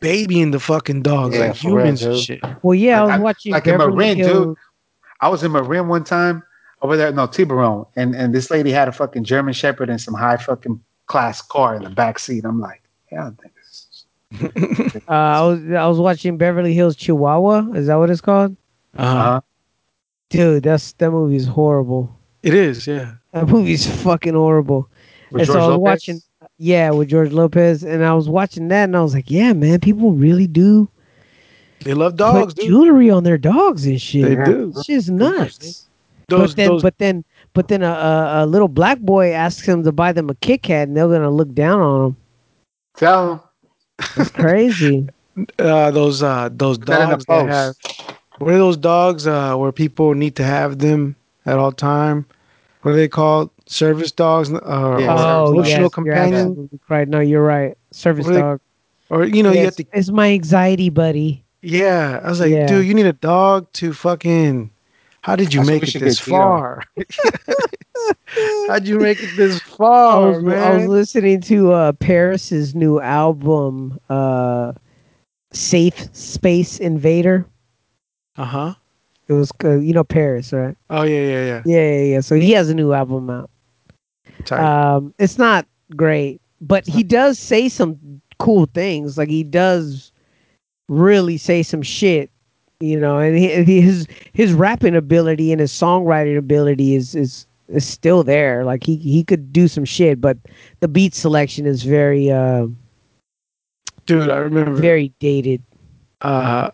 babying the fucking dogs, Yeah, like for real, humans and dude. shit. Well, yeah, I Like, was I- watching like in Beverly Marin, dude. Hills. I was in Marin one time over there, no, Tiburon, and and this lady had a fucking German Shepherd and some high fucking class car in the back seat. I'm like, yeah, I think this Uh, I was I was watching Beverly Hills Chihuahua. Is that what it's called? Uh, uh-huh. Dude, that's that movie is horrible. it is, yeah. That movie's fucking horrible. With And so I was Lopez? watching, yeah, with George Lopez, and I was watching that, and I was like, yeah, man, people really do They love dogs, put jewelry on their dogs and shit. They do. It's just nuts. Those, but then, those, but then, but then a, a, a little black boy asks him to buy them a Kit Kat, and they're gonna look down on him. Tell him. It's crazy. uh, those, uh, those Put that in the dogs that have. Post. What are those dogs? Uh, where people need to have them at all time. What are they called? Service dogs, uh, Yeah, oh, emotional yes, you're companion, absolutely right. No, you're right. Service they- dog. or you know, you have to. It's my anxiety buddy. Yeah, I was like, Yeah. dude, you need a dog to fucking. How did you That's what make it this far? How'd you make it this I far, was, I was listening to uh, Paris's new album, uh, Safe Space Invader. Uh huh. It was, uh, you know, Paris, right? Oh yeah, yeah, yeah. Yeah, yeah, yeah. So he has a new album out. Tight. Um, it's not great, but he does say some cool things. Like he does really say some shit, you know. And he, he- his his rapping ability and his songwriting ability is is is still there. Like he he could do some shit, but the beat selection is very uh dude, I remember very dated. uh,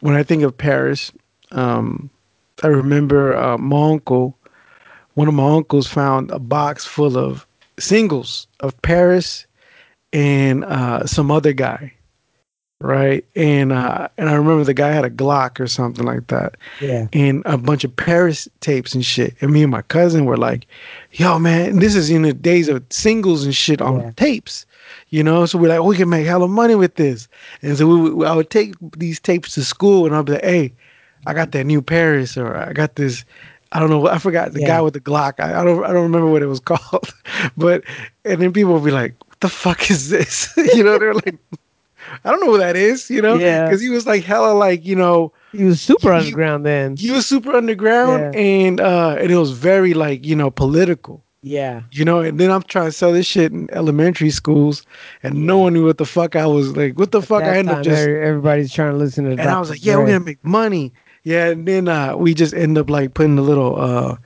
when I think of Paris, um, I remember uh, my uncle. One of my uncles found a box full of singles of Paris and uh, some other guy, right? And uh, and I remember the guy had a Glock or something like that, Yeah. and a bunch of Paris tapes and shit. And me and my cousin were like, "Yo, man, this is in the days of singles and shit on Yeah. tapes." You know, so we're like, we can make hella money with this. And so we, would- I would take these tapes to school, and I'd be like, "Hey, I got that new Paris, or I got this." I don't know. I forgot the Yeah. guy with the Glock. I, I don't. I don't remember what it was called. but and then people would be like, "What the fuck is this?" you know, they're like, "I don't know what that is." You know, Yeah. because he was like hella like you know He was super You- underground then. he was super underground and uh and it was very like you know political Yeah. you know and then i'm trying to sell this shit in elementary schools and no one knew what the fuck i was like what the fuck i ended time, up just everybody's trying to listen to. and i was like yeah we're gonna make money yeah and then uh we just end up like putting a little uh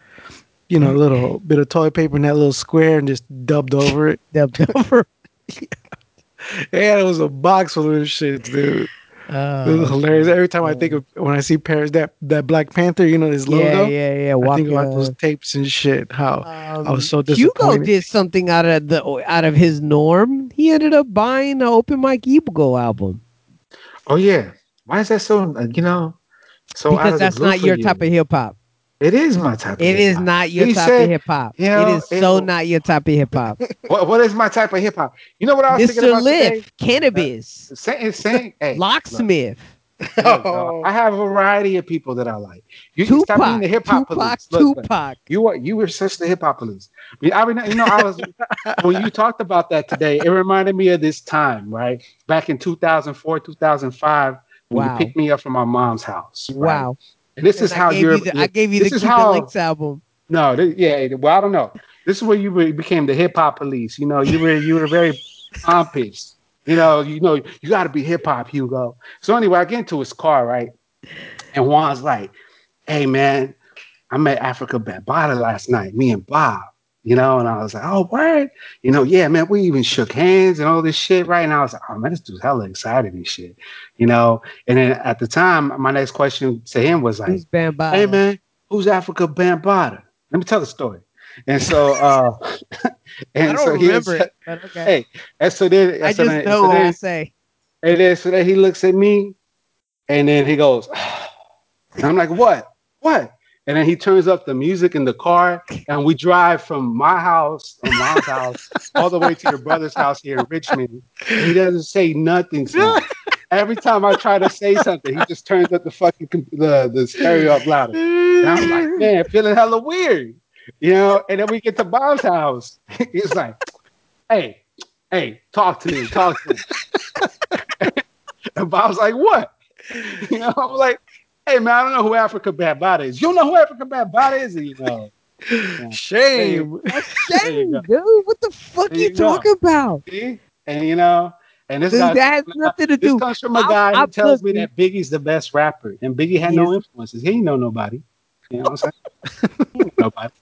you know a little bit of toilet paper in that little square and just dubbed over it Dubbed over. yeah And it was a box full of shit dude Uh, it was hilarious every time i think of when i see paris that that black panther you know his logo Yeah, yeah, yeah. I think Walk, about those tapes and shit. How Um, was so Hugo disappointed. did something out of the out of his norm. He ended up buying the Open Mike Eagle album Oh yeah. Why is that so? uh, You know, so because that's not your you? type of hip hop. It is my type. Of is hip-hop. It is not your He type said- of hip hop. you know, it is so it- not your type of hip hop. What, what is my type of hip hop? You know what I was thinking Mr. about today? Lift, cannabis, uh, Saying, saying, hey, locksmith, look, I have a variety of people that I like. You, you stop being the hip hop police. Look, Tupac. you are you were such the hip hop police. I mean, I mean, you know, I was when you talked about that today. It reminded me of this time, right? Back in 2004, 2005, when Wow. you picked me up from my mom's house. right? Wow. And this is how gave you're. you the, I gave you the this is how- Links album. No, yeah. Well, I don't know. This is where you be- became the hip hop police. You know, you were you were very pompous. You know, you know, you got to be hip hop, Hugo. So anyway, I get into his car, right? And Juan's like, "Hey, man, I met Afrika Bambaataa last night. Me and Bob." You know, and I was like, "Oh, word." You know, yeah, man. We even shook hands and all this shit, right? And I was like, "Oh man, this dude's hella excited and shit." You know, and then at the time, my next question to him was like, Who's Bambaataa? hey man, who's Afrika Bambaataa? Let me tell the story. And so, uh, and I don't so he remember was- it, but okay. Hey, and so then, I so just then, know so what I say. and then, so then he looks at me, and then he goes, and I'm like, what, what? And then he turns up the music in the car, and we drive from my house, from mom's house, all the way to your brother's house here in Richmond. And he doesn't say nothing to me. Every time I try to say something, he just turns up the fucking the, the stereo up louder. And I'm like, man, feeling hella weird, you know. And then we get to Bob's house. He's like, hey, hey, talk to me, talk to me. and Bob's like, what? You know, I'm like, hey man, I don't know who Afrika Bambaataa is. You don't know who Afrika Bambaataa is, you know. Shame. Shame, dude. What the fuck There you, you talking about? See? And you know, and this Dude, guy that has nothing to this do. comes from a I- guy I who tells me that Biggie's the best rapper, and Biggie had no influences. He ain't know nobody. You know what I'm saying? Know nobody.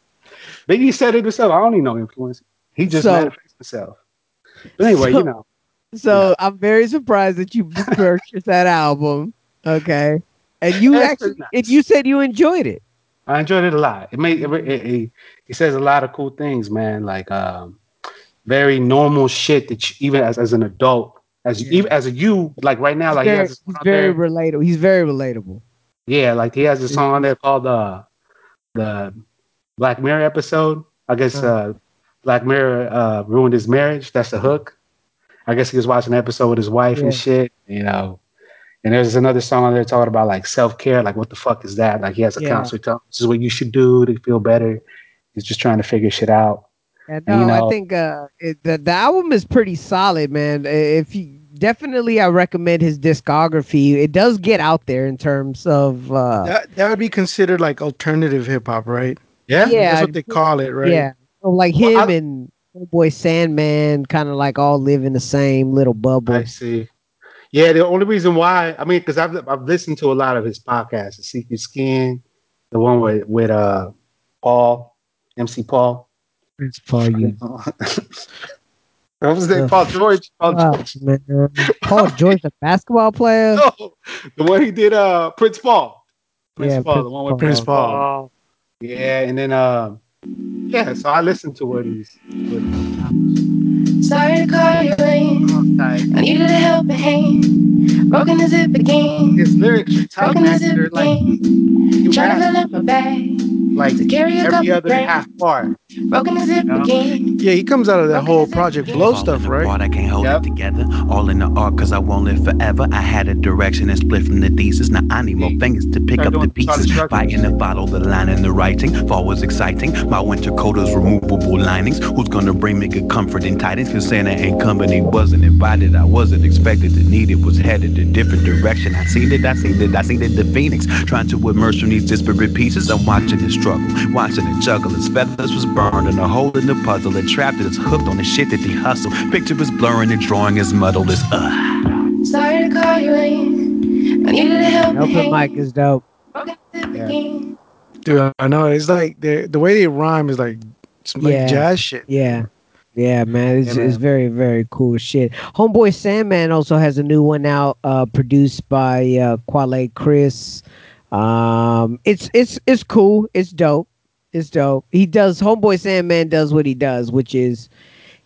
Biggie said it himself. I don't need no influence. He just So- manifests himself. But anyway, So- you know, So I'm very surprised that you purchased that album. Okay. And you actually, nice. you said you enjoyed it. I enjoyed it a lot. It made it, it, it- he says a lot of cool things, man. Like um, very normal shit that you, even as, as an adult, as you, Yeah. even as a you, like right now, like he very, has he's very there. relatable. He's very relatable. Yeah, like he has a song on there called uh the Black Mirror episode. I guess uh Black Mirror uh ruined his marriage. That's the hook. I guess he was watching an episode with his wife Yeah. and shit, you know. And there's another song on there talking about like self care, like what the fuck is that? Like he has a Yeah. counselor telling him, this is what you should do to feel better. He's just trying to figure shit out. And And, no, you I think uh, it, the the album is pretty solid, man. If you definitely, I recommend his discography. It does get out there in terms of uh, That that would be considered like alternative hip hop, right? Yeah. Yeah. That's what they call it, right? yeah, so like him Well, I- and boy Sandman, kind of like all live in the same little bubble. I see. Yeah, the only reason why I mean, because I've I've listened to a lot of his podcasts, the Secret Skin, the one with with uh Paul, MC Paul. Prince Paul, you what was his name? Paul George. Paul fuck, George. man. Paul George, the basketball player. No, the one he did uh Prince Paul. Prince Yeah, Paul, Prince the one with Paul. Prince Paul. Yeah, and then um yeah, so I listened to what he's what Sorry to call you lame. I needed a helping hand. Broken as it began. his lyrics are tight, Broken man. as it They're like began. Trying to rap fill up my bag. like To carry a every couple other grand. half bar. Broken as it Yeah. began. Yeah, he comes out of that Broken whole Project. Blow Falling stuff, right? apart, I can't hold Yep. it together. All in the art, cause I won't live forever. I had a direction and split from the thesis. Now I need more fingers to pick up the doing solid pieces. structure. Fighting to follow the line in the writing. Fall was exciting. My winter coat is removable linings. Who's gonna bring me good comfort and tidings? Cause Santa and company wasn't invited. I wasn't expected to need it. Was headed a different direction. I seen it, I seen it, I seen it. The phoenix trying to immerse from these disparate pieces. I'm watching it struggle, watching it juggle. His feathers was burned and a hole in the puzzle. It trapped it, it's hooked on the shit that he hustle. Picture is blurring, the drawing is muddled. It's uh. Sorry to call you lame. I needed a helping Open mic is dope. Broken as it Yeah. Dude, I know it's like the the way they rhyme is like it's like Yeah. jazz shit. Yeah. Yeah, man. It's, Yeah, it's very, very cool shit. Homeboy Sandman also has a new one out, uh, produced by uh Quelle Chris. Um it's it's it's cool. It's dope. It's dope. He does Homeboy Sandman does what he does, which is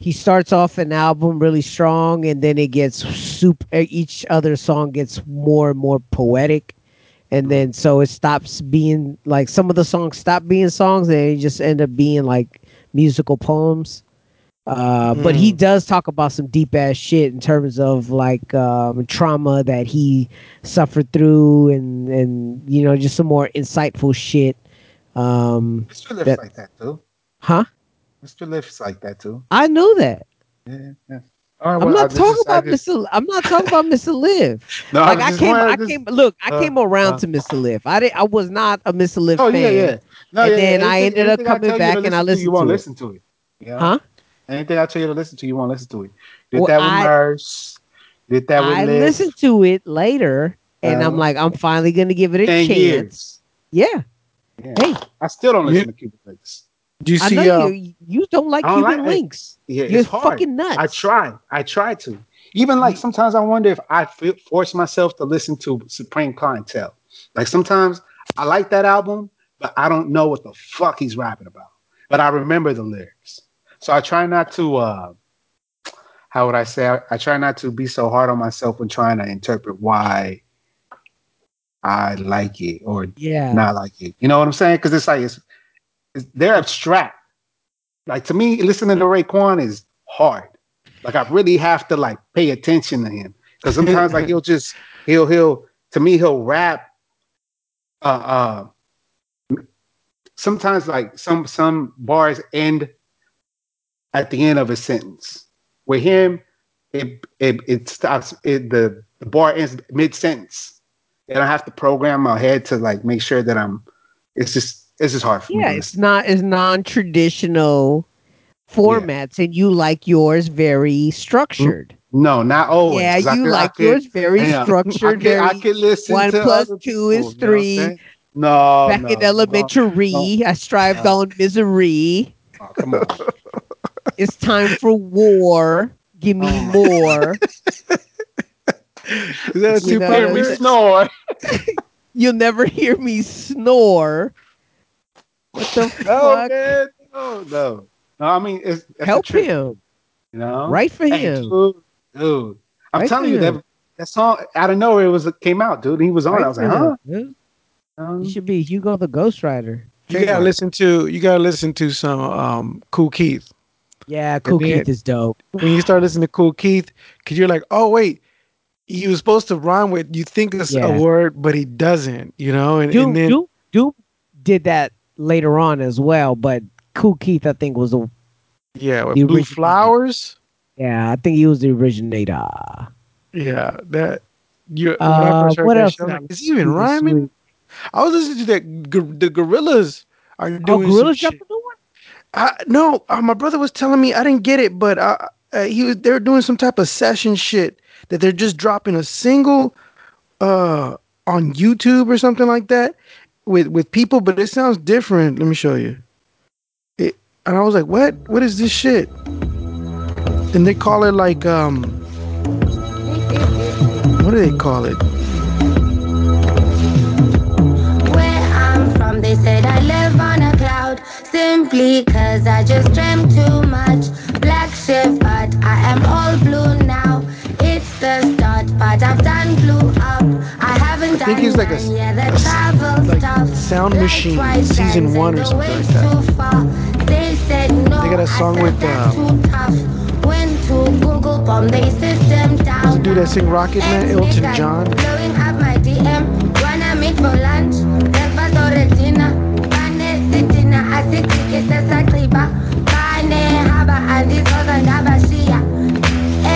he starts off an album really strong and then it gets super each other song gets more and more poetic and then so it stops being like some of the songs stop being songs and they just end up being like musical poems. Uh, but he does talk about some deep ass shit in terms of like um, trauma that he suffered through, and and you know just some more insightful shit. Um, Mr. Lif's That- like that too. huh? Mr. Lif's like that too. I know that. Yeah, yeah. All right, I'm well, I not just- talking about just- Mr. I'm not talking about Mr. Lif. No, like I just came, I to- came. Look, I uh, came around uh. to Mr. Lif. I did. I was not a Mr. Lif Oh fan. yeah, yeah. No, And yeah, then yeah. I ended up coming back and I listen to, You listened won't to listen to it. Yeah. Huh? Anything I tell you to listen to, you won't listen to it. Did Well, that with I- Nurse. Did that with I Liz. listened to it later, and I'm Uh, like, I'm finally gonna give it a chance. years. Yeah. Yeah. Hey, I still don't listen You- to Cuban Linx. Do you I see? know uh, you. You don't like I don't Cuban like it. links. Yeah, You're it's hard. fucking nuts. I try. I try to. Even like sometimes I wonder if I feel, force myself to listen to Supreme Clientele. Like sometimes I like that album, but I don't know what the fuck he's rapping about. But I remember the lyrics. So I try not to uh how would I say I, I try not to be so hard on myself when trying to interpret why I like it or Yeah. not like it. You know what I'm saying? Because it's like it's, it's they're abstract. Like to me, listening to Raekwon is hard. Like I really have to like pay attention to him because sometimes like he'll just he'll he'll to me he'll rap. Uh, uh, sometimes like some some bars end at the end of a sentence. With him, it it it stops. It the the bar ends mid sentence and I have to program my head to like make sure that I'm. It's just it's just hard for me. Yeah, it's not it's non-traditional formats, and you like yours very structured. Mm, no, not always. Yeah, you could- like could- yours very yeah, structured. I could, I very could listen one to plus other two people, is you know three. no, back no, in elementary. I strived No. on misery. Oh, come on. It's time for war. Give me Oh more. Is that You too know, hear me snore? You'll never hear me snore. What the No, fuck? man. No, no. No, I mean, it's that's a Help him. You know, Right for Hey, him. dude, dude. I'm Right telling you him. that that song out of nowhere it was came out, dude. He was on. Right I was like, huh? him, dude. Um, You should be Hugo the Ghost Rider. you gotta listen to you gotta listen to some um Kool Keith. Yeah, Cool then- Keith is dope. When you start listening to Kool Keith, because you're like, oh wait, he was supposed to rhyme with you think it's Yeah. a word, but he doesn't, you know, and, Doom, and then Doom, Doom did that later on as well, but Kool Keith, I think, was the yeah, with the Blue original- Flowers. yeah, I think he was the originator. Yeah, that you. Uh, I first heard what else shit, I was did I like, is he even listen to this rhyming? week? I was listening to that. The Gorillaz are doing Oh, some Gorillaz shit. dropped a new one. I, no, uh, my brother was telling me I didn't get it, but uh, uh, he was they're doing some type of session shit that they're just dropping a single uh on YouTube or something like that with with people, but it sounds different. Let me show you. It, and I was like, "What? What is this shit?" And they call it like um, what do they call it? Where I'm from, they said I live on a cloud. Simply cause I just dreamt too much. Black shift, but I am all blue now. It's the start, but I've done blue up. I haven't done I think it's like a none, yeah, the a like stuff. Song Machine season one or something like that. They said no, They got a song with, that's um, tough. Went to Google, bomb they system down. Dude that sing Rocket Man, Elton John. Blowing up my DM, wanna meet for lunch. Asitike sesakriba. Bane haba andizoza ndabashiya.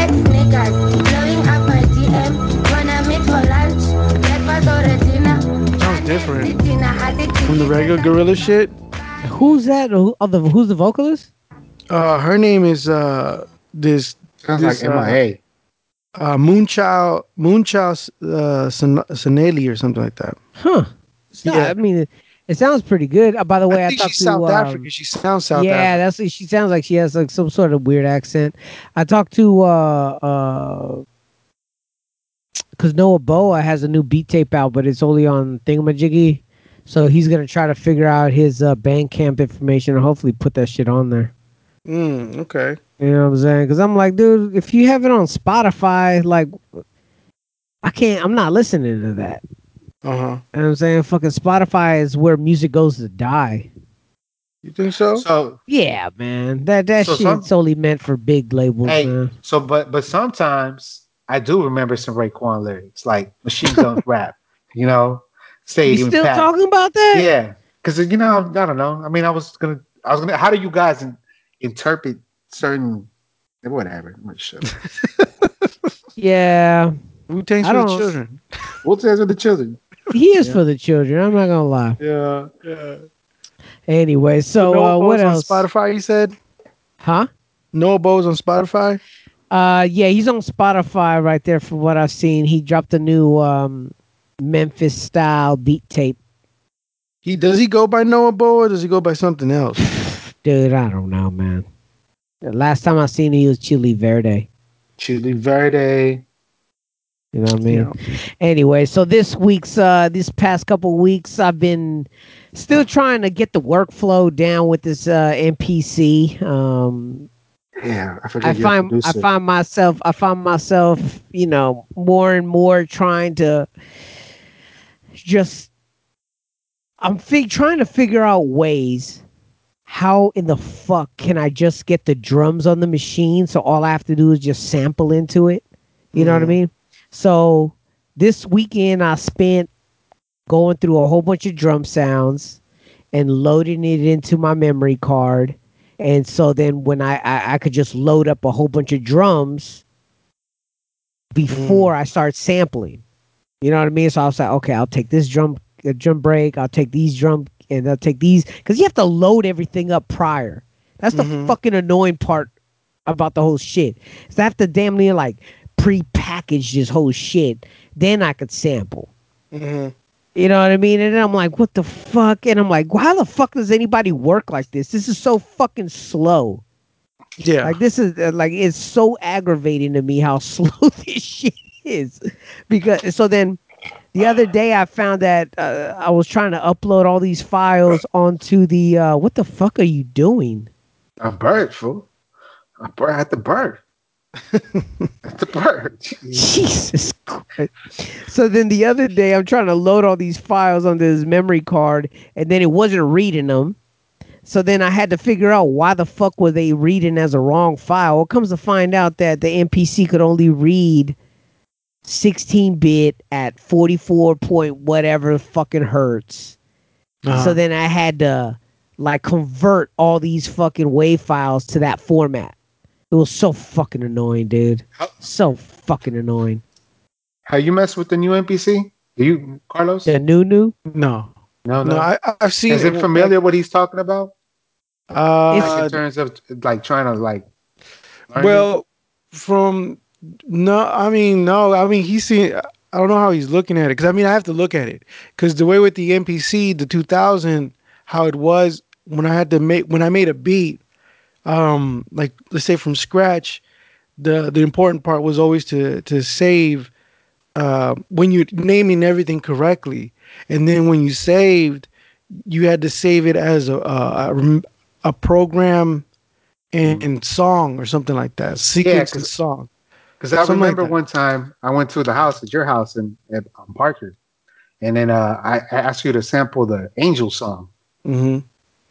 Ex niggas blowing up my DM, wanna meet for lunch. Breakfast or a dinner. Sounds different from the regular Gorilla shit. Who's that? Who, oh, the, who's the vocalist? Uh, her name is uh this Sounds this, like uh, MIA. uh Moonchild Moonchild uh San- Sanelly or something like that. Huh. It's not- Yeah. I mean, it, sounds pretty good. Uh, by the way, I, I think talked she's to South um, African. She sounds South yeah, African. that's she sounds like she has like some sort of weird accent. I talked to uh uh because Noah Boa has a new beat tape out, but it's only on Thingamajiggy. So he's gonna try to figure out his uh, Bandcamp information and hopefully put that shit on there. Mm, okay. You know what I'm saying? Because I'm like, dude, if you have it on Spotify, like, I can't. I'm not listening to that. Uh huh. You know what I'm saying? Fucking Spotify is where music goes to die. You think so? So Yeah, man. That that So shit's some- only meant for big labels, Hey, man. so but but sometimes I do remember some Raekwon lyrics, like Machine Gun Rap, you know, You still Packed. talking about that? Yeah, because you know, I don't know. I mean, I was gonna, I was gonna. How do you guys in, interpret certain, whatever? I'm not sure. Yeah. Wu Tang's I for the children. We'll say with the children. He is for the children. I'm not gonna lie. Yeah, yeah. Anyway, so uh, what on else? Spotify, you said? Huh? Noah Bo's on Spotify? Uh, yeah, he's on Spotify right there. From what I've seen, he dropped a new um Memphis style beat tape. He does he go by Noah Bo or does he go by something else? Dude, I don't know, man. The last time I seen him, he was Chili Verde. Chili Verde. You know what I mean? Yeah. Anyway, so this week's uh this past couple weeks I've been still trying to get the workflow down with this uh MPC. Um Yeah, I I find I find myself I find myself, you know, more and more trying to just I'm fig- trying to figure out ways how in the fuck can I just get the drums on the machine so all I have to do is just sample into it. You know what I Mhm. mean? So this weekend I spent going through a whole bunch of drum sounds and loading it into my memory card. And so then when I, I, I could just load up a whole bunch of drums before I start sampling. You know what I mean? So I was like, okay, I'll take this drum uh, drum break, I'll take these drum and I'll take these because you have to load everything up prior. That's the Mhm. fucking annoying part about the whole shit. Is I have to damn near like pre-package this whole shit. Then I could sample. Mhm. You know what I mean? And then I'm like, what the fuck? And I'm like, how the fuck does anybody work like this? This is so fucking slow. Yeah. Like this is uh, like it's so aggravating to me how slow this shit is. Because so then the other day I found that uh, I was trying to upload all these files onto the uh, what the fuck are you doing? a bird, fool. A bird at the bird. At the bird. Jesus Christ. So then the other day, I'm trying to load all these files onto this memory card, and then it wasn't reading them. So then I had to figure out why the fuck were they reading as a wrong file. Well, it comes to find out that the MPC could only read 16 bit at 44 point whatever fucking hertz. Uh-huh. So then I had to like convert all these fucking wave files to that format. It was so fucking annoying, dude. How- So fucking annoying. How you mess with the new MPC? Do you, Carlos? The new new. no. No, No, no. I, I've seen Is it familiar what he's talking about? Like Uh, in terms of like trying to like. learn it? well, from no, I mean no, I mean he's seen. I don't know how he's looking at it because I mean I have to look at it because the way with the MPC, the 2000, how it was when I had to make when I made a beat, um, like let's say from scratch, the the important part was always to to save, uh, when you're naming everything correctly, and then when you saved, you had to save it as a a, a, program and, and song or something like that, sequence and 'cause- song. Because I like remember that. one time I went to the house at your house in at um, Parker, and then uh, I, I asked you to sample the Angel song, hmm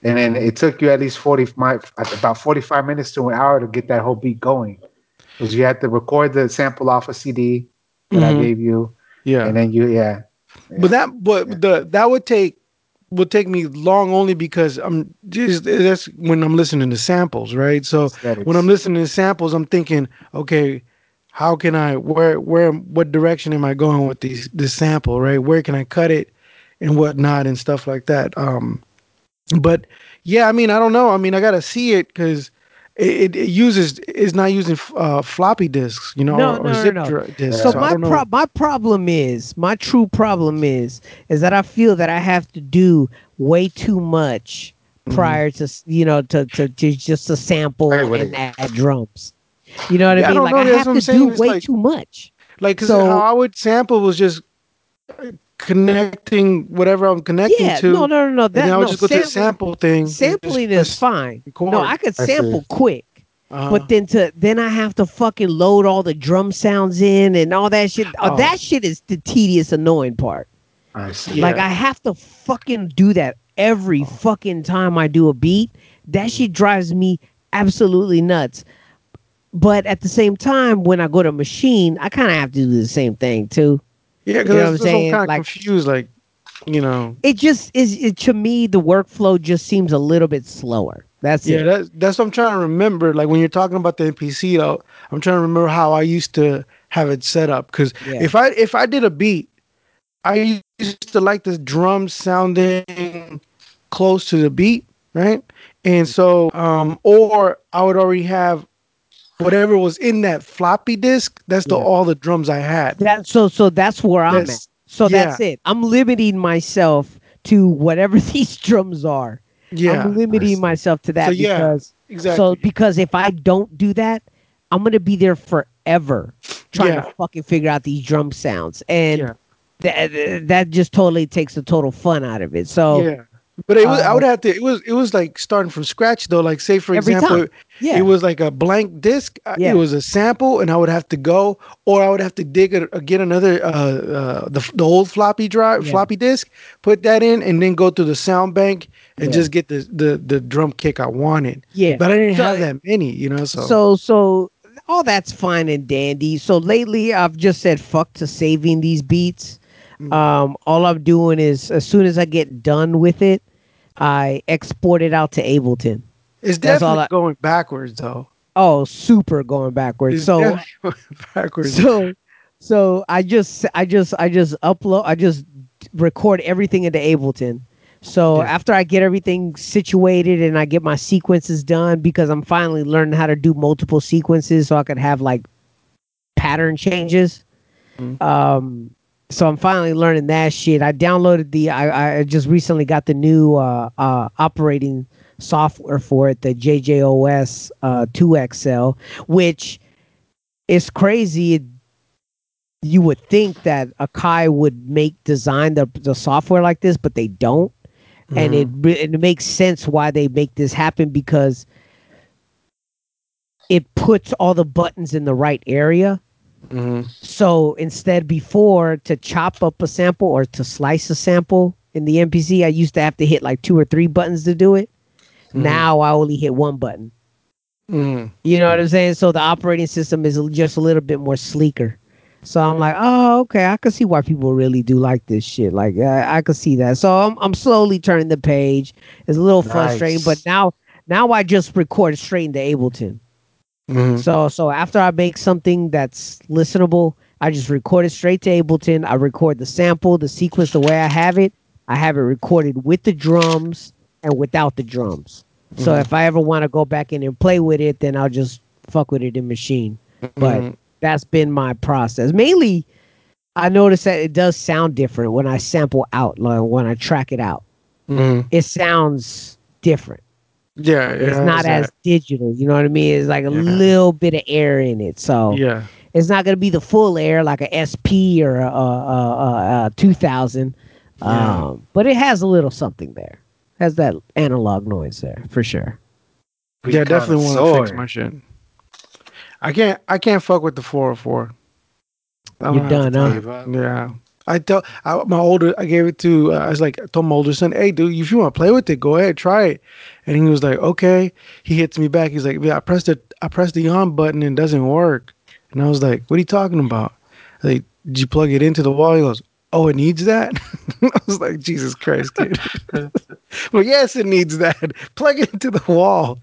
and then it took you at least forty my about forty five minutes to an hour to get that whole beat going, because you had to record the sample off a CD that I Mhm. gave you, Yeah. and then you yeah But that but the that would take would take me long only because I'm just that's when I'm listening to samples, right? So aesthetics. when I'm listening to samples, I'm thinking, okay, how can I where where what direction am I going with these this sample, right? Where can I cut it and whatnot and stuff like that. Um but yeah, I mean, I don't know. I mean, I gotta see it because it, it, it uses it's not using uh, floppy disks, you know, No, or, no, or zip no. dri- disks. So I my don't pro- my problem is my true problem is is that I feel that I have to do way too much Mm-hmm. prior to you know to to, to just to sample Hey, and is- add drums. You know what Yeah, I I mean? don't Like know, I that's have to do way like- too much. Like, cause So- how I would sample was just connecting whatever I'm connecting Yeah, to. no, no, no, no. That then I would no, just go to the sample thing. Sampling just is fine. record. No, I could I sample quick. Uh-huh. But then to then I have to fucking load all the drum sounds in and all that shit. Oh, Oh. That shit is the tedious, annoying part. I see. Like Yeah. I have to fucking do that every fucking time I do a beat. That shit drives me absolutely nuts. But at the same time, when I go to machine, I kind of have to do the same thing too. Yeah, You know I'm saying? Kind of Like- confused. Like, you know, It just is. It, to me, the workflow just seems a little bit slower. That's yeah, it. that's that's what I'm trying to remember. Like when you're talking about the MPC, though, I'm trying to remember how I used to have it set up. Because Yeah. if I if I did a beat, I used to like the drum sounding close to the beat, right? And so, um, or I would already have whatever was in that floppy disk. That's the Yeah. all the drums I had. That so so that's where I'm at. So yeah. that's it. I'm limiting myself to whatever these drums are. Yeah, I'm limiting myself to that So, yeah, because exactly. so because if I don't do that, I'm gonna be there forever trying Yeah. to fucking figure out these drum sounds, and Yeah. that that just totally takes the total fun out of it. So yeah. But it was, I uh, would have to. It was. It was like starting from scratch though. Like say for example, time. yeah, it was like a blank disc. Yeah. It was a sample, and I would have to go, or I would have to dig it, uh, get another uh, uh the the old floppy drive, Yeah. floppy disk, put that in, and then go to the sound bank and Yeah. just get the the the drum kick I wanted. yeah. But I didn't So- have that many, you know. So, So so all that's fine and dandy. So lately I've just said fuck to saving these beats. Mm. Um all I'm doing is as soon as I get done with it, I export it out to Ableton. it's that's definitely I- going backwards though. Oh, super going backwards. It's So backwards. so so I just I just I just upload I just record everything into Ableton. So Yeah. after I get everything situated and I get my sequences done because I'm finally learning how to do multiple sequences so I could have like pattern changes. Mhm. Um so I'm finally learning that shit. I downloaded the I, I just recently got the new uh uh operating software for it, the JJOS uh 2XL, which is crazy. It, you would think that Akai would make design the the software like this, but they don't. And it Mm-hmm. it makes sense why they make this happen because it puts all the buttons in the right area. Mhm. So instead, before to chop up a sample or to slice a sample in the MPC, I used to have to hit like two or three buttons to do it. Mhm. Now I only hit one button. Mhm. You know what I'm saying? So the operating system is just a little bit more sleeker. So I'm like, oh, okay, I can see why people really do like this shit. Like, I, I can see that. So I'm, I'm slowly turning the page. It's a little frustrating, but now, now I just record straight into Ableton. Mhm. So, so after I make something that's listenable, I just record it straight to Ableton. I record the sample, the sequence, the way I have it. I have it recorded with the drums and without the drums. So Mhm. if I ever want to go back in and play with it, then I'll just fuck with it in machine. But Mhm. that's been my process. Mainly, I notice that it does sound different when I sample out, like when I track it out. Mhm. It sounds different. Yeah, It's has not as that. digital. You know what I mean? It's like a Yeah. little bit of air in it. So yeah. it's not going to be the full air like a SP or a, a, a, a 2000. Yeah. Um, but it has a little something there. Has that analog noise there for sure. Yeah, I definitely want to fix Connoisseur. my shit. I can't. I can't fuck with the 404. I don't You're done, huh? time. Gave up. Yeah. I tell I, my older. I gave it to. Uh, I was like, I told my older son, "Hey, dude, if you want to play with it, go ahead, try it." And he was like, "Okay." He hits me back. He's like, "Yeah, I pressed it. I pressed the on button and it doesn't work." And I was like, "What are you talking about?" Like, did you plug it into the wall? He goes, "Oh, it needs that." I was like, "Jesus Christ, kid." well, yes, it needs that. Plug it into the wall.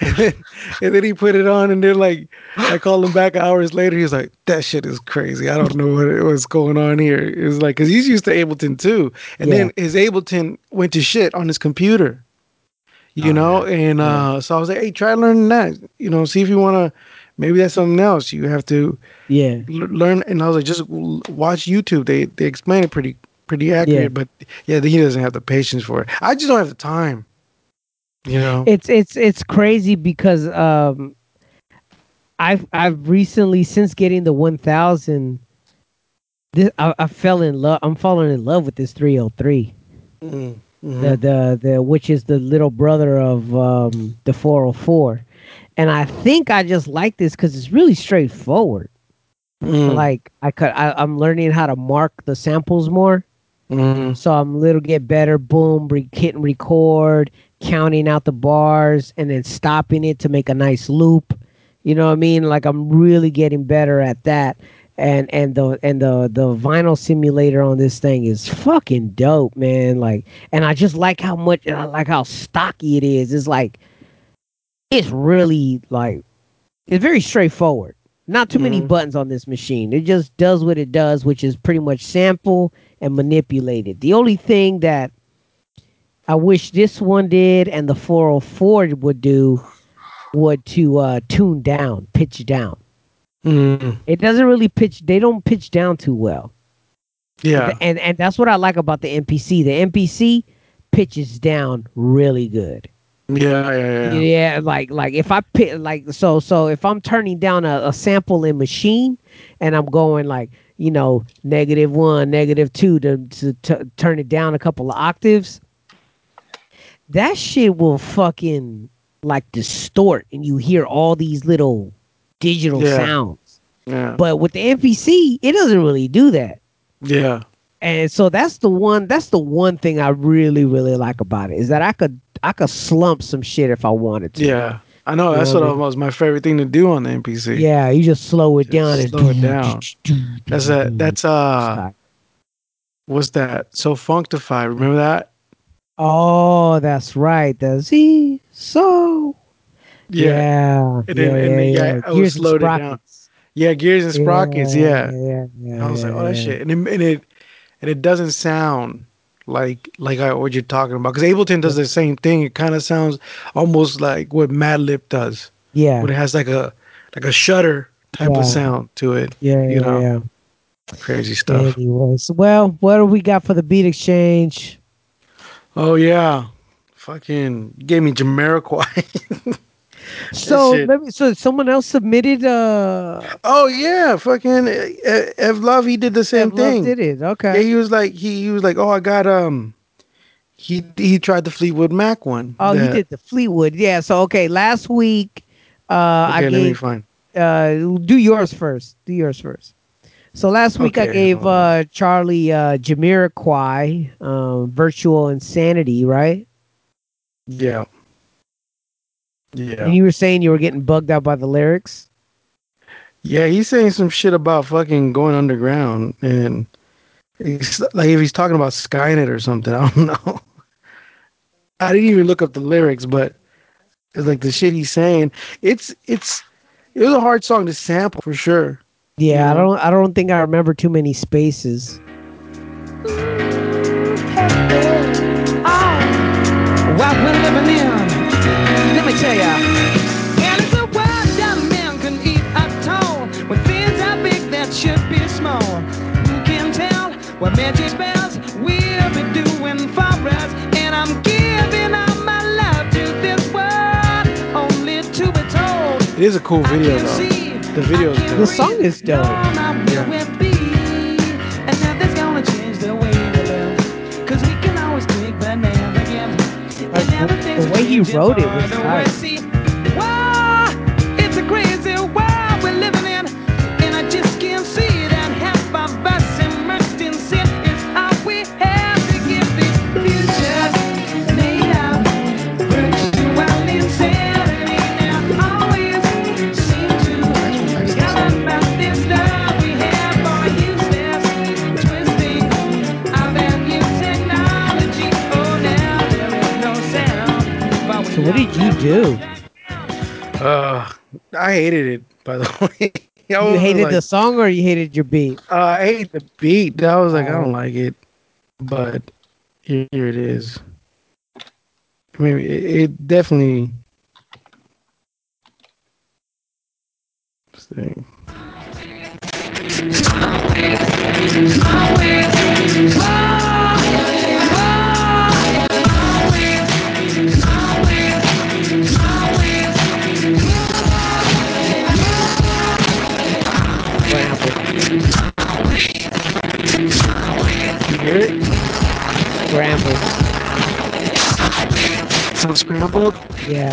And then, and then he put it on, and then like I called him back hours later. He's like, "That shit is crazy. I don't know what was going on here." It was like because he's used to Ableton too, and Yeah. then his Ableton went to shit on his computer. You Oh, know, and uh, so I was like, "Hey, try learning that. You know, see if you want to. Maybe that's something else. You have to Yeah. l- learn." And I was like, "Just watch YouTube. They they explain it pretty pretty accurate." Yeah. But yeah, he doesn't have the patience for it. I just don't have the time. You know. It's it's it's crazy because um I've I've recently since getting the 1000 this I, I fell in love I'm falling in love with this 303 Mhm. the the the which is the little brother of um the 404 and I think I just like this cuz it's really straightforward Mhm. like I could I, I'm learning how to mark the samples more Mhm. So I'm little get better. Boom, re- and record, counting out the bars, and then stopping it to make a nice loop. You know what I mean? Like I'm really getting better at that. And and the and the the vinyl simulator on this thing is fucking dope, man. Like, and I just like how much, I like how stocky it is. It's like, it's really like, it's very straightforward. Not too many Mhm. buttons on this machine. It just does what it does, which is pretty much sample and manipulate it. The only thing that I wish this one did and the 404 would do would to uh, tune down, pitch down. Mhm. It doesn't really pitch. They don't pitch down too well. Yeah. And and that's what I like about the MPC. The MPC pitches down really good. Yeah. Yeah. Yeah. Yeah, like like if I pick like so so if I'm turning down a, a sample in Maschine and I'm going like you know negative one, negative two to to t- turn it down a couple of octaves, that shit will fucking like distort and you hear all these little digital Yeah. sounds. Yeah. But with the MPC, it doesn't really do that. Yeah. And so that's the one that's the one thing I really really like about it is that I could I could slump some shit if I wanted to. Yeah. I know. You That's know what what I mean? was my favorite thing to do on the MPC. Yeah, you just slow it down and slow it down. That's a. That's uh. What's that? So Functify. Remember that? Oh, that's right. The Z so yeah. And then- and then, yeah, I was and slowed it down. Yeah. Gears and sprockets. Yeah. yeah, yeah. I was like, yeah, oh, that yeah. shit, and it, and it and it doesn't sound like like I, what you're talking about because Ableton does the same thing. It kind of sounds almost like what Madlib does, Yeah, but it has like a like a shutter type Yeah. of sound to it. yeah, you yeah, know, yeah. crazy stuff. Anyways, well, what do we got for the beat exchange? Oh yeah, fucking gave me Jamiroquai. So let me. So someone else submitted. Uh, oh yeah, fucking uh, Ev Love. He did the same Ev Love thing. Did it? Okay. Yeah, Okay. he was like he, he was like, oh, I got um. He he tried the Fleetwood Mac one. Oh, he did the Fleetwood. Yeah. So okay, last week, uh, I Okay, let me gave. find. Uh, do yours first. Do yours first. So last week I gave uh Charlie uh Jamiroquai, um, Virtual Insanity, right? Yeah. Yeah. And you were saying you were getting bugged out by the lyrics. Yeah, he's saying some shit about fucking going underground and it's like if he's talking about Skynet or something, I don't know. I didn't even look up the lyrics, but it's like the shit he's saying. It's it's it was a hard song to sample for sure. Yeah, I Mhm. don't I don't think I remember too many spaces. what we're living in. Let me tell ya. And it's a world that a man can eat at all. When things are big that should be small. Who can tell what magic spells we'll be doing for us? And I'm giving all my love to this world, only to be told. It is a cool video though. The video is The song is dope. Yeah. He wrote it was tight. So what did you do? Uh I hated it by the way. You hated like, the song or you hated your beat? Uh, I hate the beat. I was like, I Oh. don't like it, but here, here it is. I mean, it, it definitely. Let's hear it? Scrambled. So scrambled? Yeah.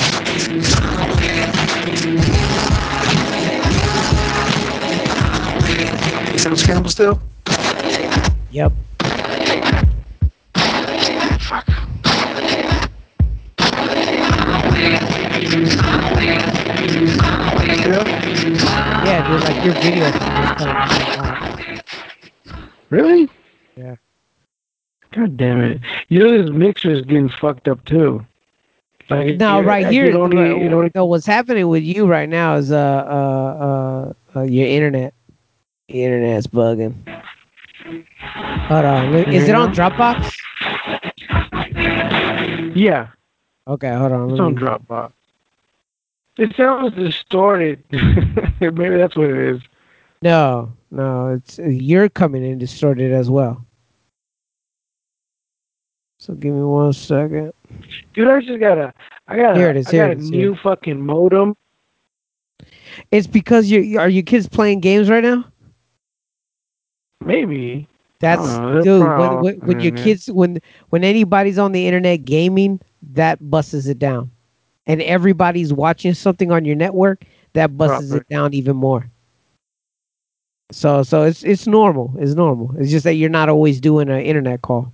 Sound scrambled still? Yep. Fuck. Yeah, dude, like your video. Really? God damn it! You know this mixer is getting fucked up too. Like No, right here. only- right- it only- no, what's happening with you right now is uh uh uh, uh your internet. The internet's bugging. Hold on. Is it on Dropbox? yeah, Okay, hold on. it's on Dropbox. It sounds distorted. Maybe that's what it is. No, no, it's you're coming in distorted as well. So give me one second. Dude, I just got a, I got a, Here it is, I here got it a is, new fucking modem. It's because you are your kids playing games right now? Maybe. That's know, dude. When, when, when your kids when when anybody's on the internet gaming, that busses it down, and everybody's watching something on your network, that busts it down even more. So so it's it's normal. It's normal. It's just that you're not always doing an internet call.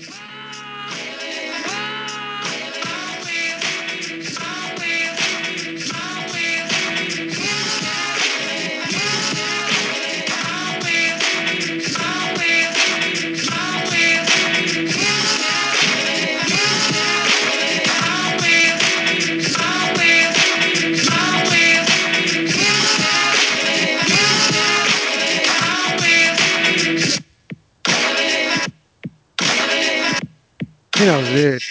You know, it.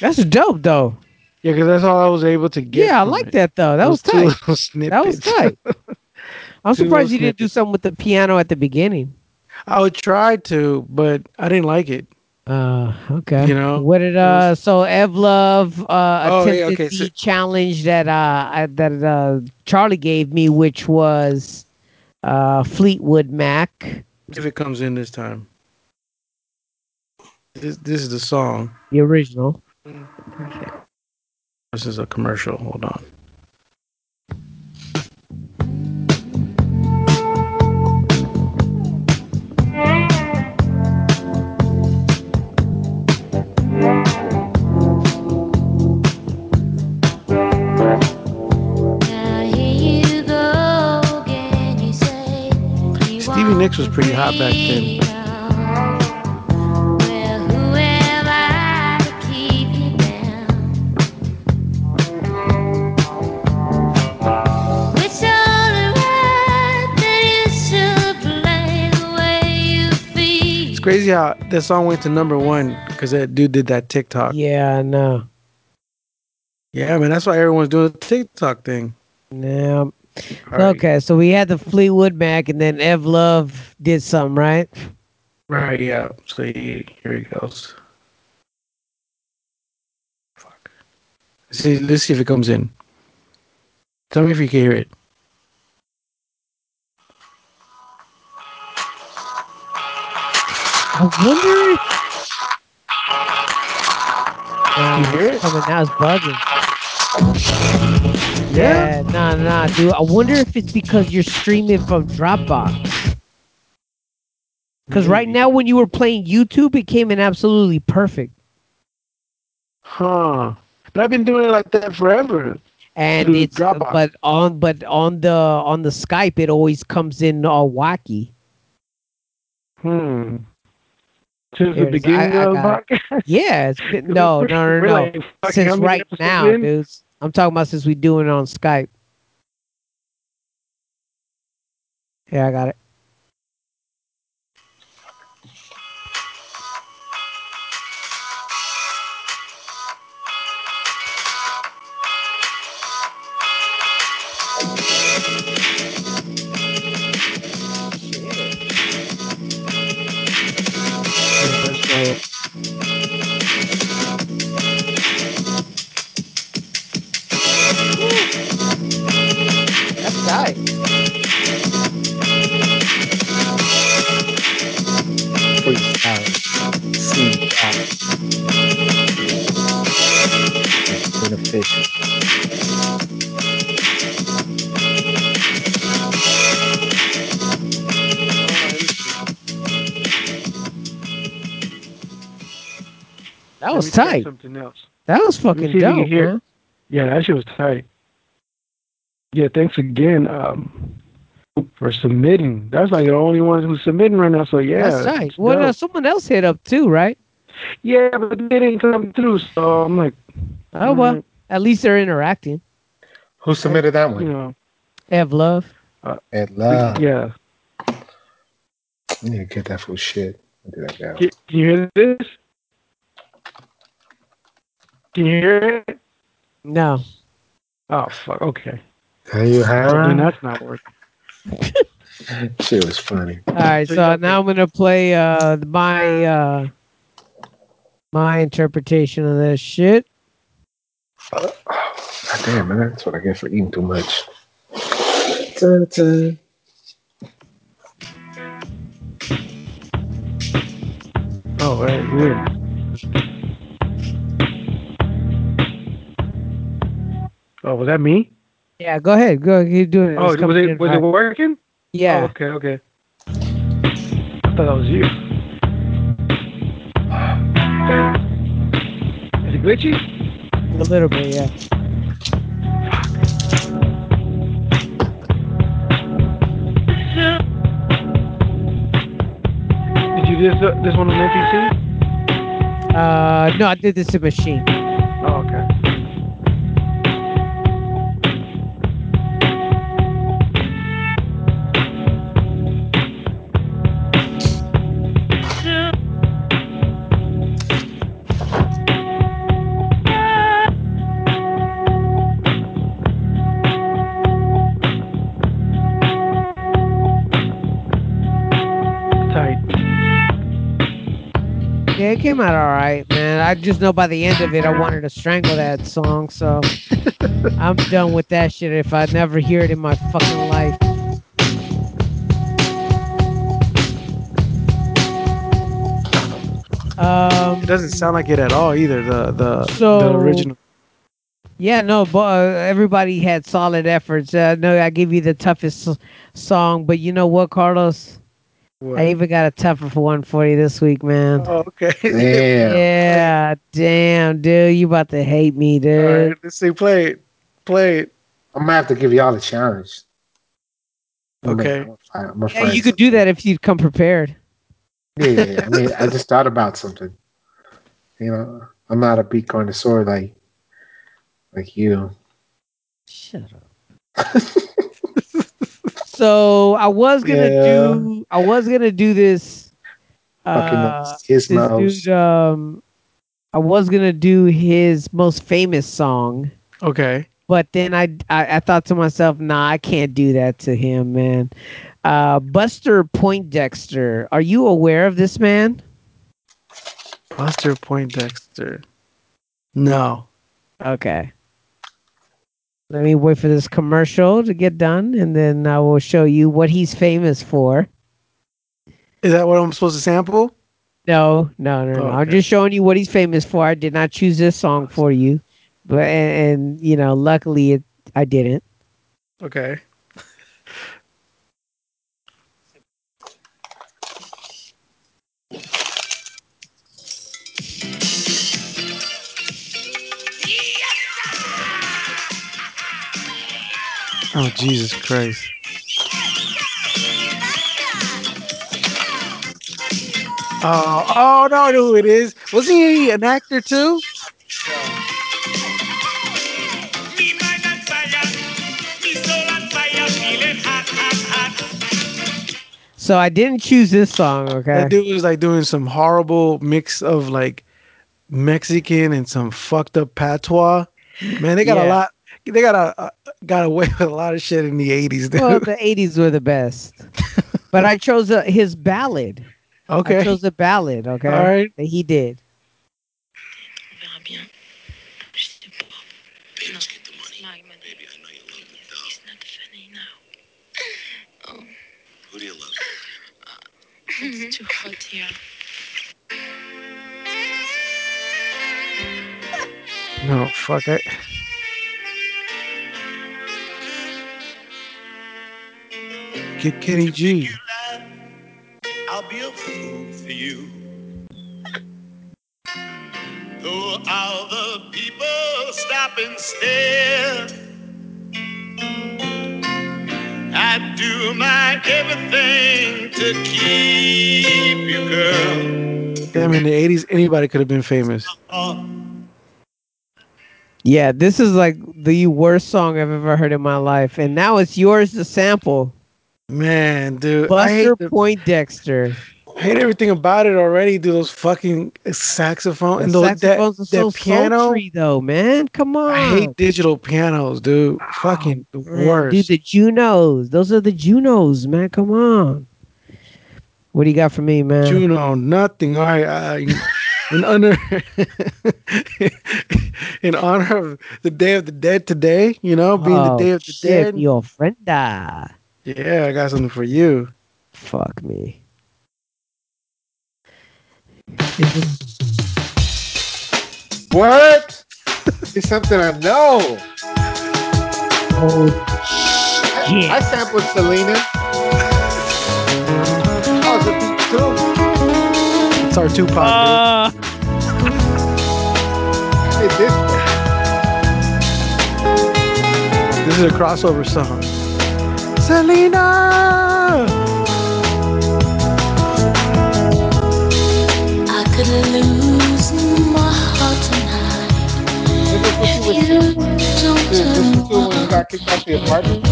That's dope though. Yeah, because that's all I was able to get. Yeah, I like it. that though. That was Those two tight. That was tight. I'm Two surprised you didn't do something with the piano at the beginning. I would try to, but I didn't like it. Uh, okay. You know, what did uh? So Ev Love uh Oh, attempted yeah, okay, the so- challenge that uh I- that uh Charlie gave me, which was uh Fleetwood Mac, If it comes in this time. This, this is the song. the original. Mm, this is a commercial. Hold on. Stevie Nicks was pretty hot back then. Crazy how that song went to number one because that dude did that TikTok. Yeah, I know. Yeah, man, that's why everyone's doing the TikTok thing. Yeah. All right. Okay, so we had the Fleetwood Mac, and then Ev Love did something, right? Right, yeah. So he, here he goes. Fuck. Let's see, let's see if it comes in. Tell me if you can hear it. I wonder if. Nah, You hear it? Coming now, it's bugging. Yeah, nah, nah, dude. I wonder if it's because you're streaming from Dropbox. Because right now, when you were playing YouTube, it came in absolutely perfect. Huh. But I've been doing it like that forever. And Through it's Dropbox. but on but on the on the Skype, it always comes in all wacky. Hmm. Since Here the beginning I- I of the podcast? Yeah, no, no, no, no. like, since right now, in? dudes. I'm talking about since we doing it on Skype. Yeah, I got it. Beneficial. That was tight. Something else. That was fucking dope, man. Yeah, that shit was tight. Yeah, thanks again um, for submitting. That's like the only ones who's submitting right now. So yeah, That's tight. it's Well, uh, someone else hit up too, right? yeah, but they didn't come through. So I'm like, Oh well, Mm. at least they're interacting. Who submitted that you one? know, Have love. Ev Love. yeah. I need to get that for shit. I'll do that now. Can, can you hear this? Can you hear it? No. Oh fuck. Okay. Are you So then that's not working. Shit was funny. All right, So so now I'm gonna play uh my uh my interpretation of this shit. God damn, man. That's what I get for eating too much. Dun, dun. Oh, right, weird. Oh, was that me? Yeah, go ahead. Go keep doing it. Oh, It's was it was high. it working? Yeah. Oh, okay, okay. I thought that was you. Is it glitchy? A little bit, yeah. Did you do this uh, this one on MPC? Uh no, I did this in Maschine. It came out all right, man. I just know by the end of it, I wanted to strangle that song, so I'm done with that shit. If I never hear it in my fucking life, um, It doesn't sound like it at all either. The the the original. yeah, no, but uh, everybody had solid efforts. Uh, no, I give you the toughest s- song, but you know what, Carlos? I even got a tougher for one for you this week, man. Oh, okay. Damn. Yeah, damn, dude, you about to hate me, dude. right, let's see. Play it. Play it. I'm gonna have to give y'all a challenge. Okay. I'm gonna find- I'm gonna Yeah, you could do that if you'd come prepared. Yeah, yeah, yeah. I mean, I just thought about something. You know, I'm not a beat connoisseur like like you. Shut up. so I was gonna Yeah. do I was gonna do this Fucking uh his this mouse. dude um I was gonna do his most famous song, Okay. but then I, I I thought to myself, nah, I can't do that to him, man. Uh Buster Poindexter, are you aware of this man? Buster Poindexter. No. Okay. Let me wait for this commercial to get done and then I will show you what he's famous for. Is that what I'm supposed to sample? No, no, no, no. Oh, I'm just showing you what he's famous for. I did not choose this song for you, but and, and you know, luckily it I didn't. Okay. Oh Jesus Christ! Oh, oh no, I know who it is. Wasn't he an actor too? So I didn't choose this song. Okay. That dude was like doing some horrible mix of like Mexican and some fucked up patois. Man, they got a lot. They got a uh, got away with a lot of shit in the '80s, dude. well, the '80s were the best, but I chose uh, his ballad. Okay. I chose a ballad. Okay. All right. That he did. verra bien. Je sais pas. Let's get the money. Baby, I know you love the dough. He's not funny now. Oh. Who do you love? It's too hot here. No, fuck it. Get Kenny G. I'll be a fool for you. Though all the people up and stare. I'd do my everything to keep you, girl. Damn, in the '80s, anybody could have been famous. Yeah, this is like the worst song I've ever heard in my life, and now it's yours to sample. Man, dude, I hate, Buster the- Poindexter. I hate everything about it already. Dude, those fucking saxophone The and those that, saxophones are so that piano. sultry, though, man. Come on, I hate digital pianos, dude. Fucking the worst. Dude, the Junos. Those are the Junos, man. Come on. What do you got for me, man? Juno, nothing. All right, uh, in honor, in honor of the Day of the Dead today, you know, being the Oh, Day of the shit, Dead. Your friend died. Yeah, I got something for you. Fuck me. What? it's something I know. Oh, I, I sampled Selena. Oh, it's a beat too. It's our Tupac. Uh, Hey, this dude. This is a crossover song. Selena. I could lose my heart tonight. is this what you were You don't this, this turn was you when you got kicked out the apartment?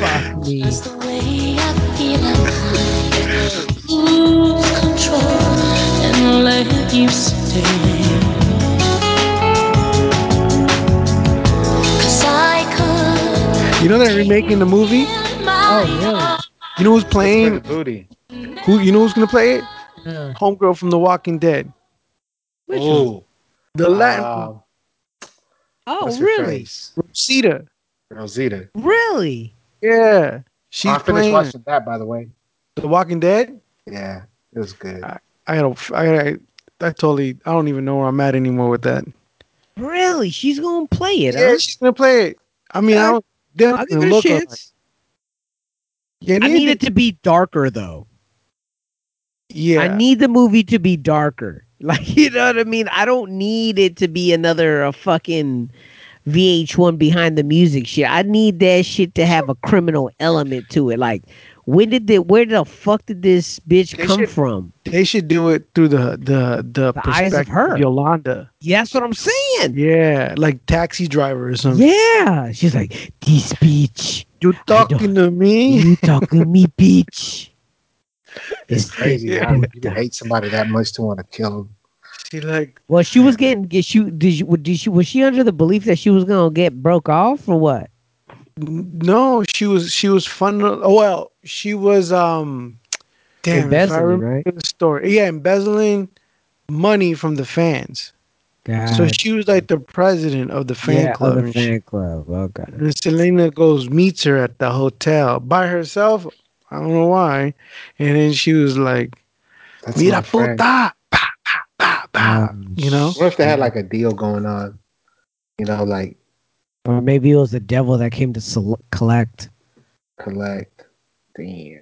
fuck me. Just the way I feel I might lose control and let you stay. You know they're remaking the movie. oh, really? You know who's playing? the booty. Who? You know who's gonna play it? Homegirl from The Walking Dead. Oh, The Latin Oh, what's really? face? Rosita. Rosita. Really? Yeah, she's oh, I finished playing watching that, by the way. The Walking Dead. Yeah, it was good. I don't. I, I, I totally. I don't even know where I'm at anymore with that. Really? She's gonna play it, Yeah, huh? she's gonna play it. I mean, I don't. I'll give it a chance. Yeah, I need it to be darker, though. Yeah, I need the movie to be darker. Like, you know what I mean? I don't need it to be another uh, fucking VH1 behind the music shit. I need that shit to have a criminal element to it. Like, when did the where the fuck did this bitch They come should- from? They should do it through the the the, The eyes of perspective her. Yolanda. Yeah, that's what I'm saying. Yeah, like taxi driver or something. Yeah. She's like, this bitch. You talking to me? You talking to me, bitch. It's crazy Yeah. how you can hate somebody that much to want to kill them. She like Well, she was getting get she did you did she was she under the belief that she was gonna get broke off or what? No, she was she was fun. Oh well, she was um. Damn, Embezzling, remember the story. Yeah, embezzling money from the fans. God. So she was like the president of the fan yeah, club. other and shit. fan club. Okay. And Selena goes meets her at the hotel by herself. I don't know why. And then she was like, That's "Mira puta!" Pa, pa, pa, pa. Um, you know? What if they had like a deal going on? You know, like Or maybe it was the devil that came to sel- collect. collect. Damn.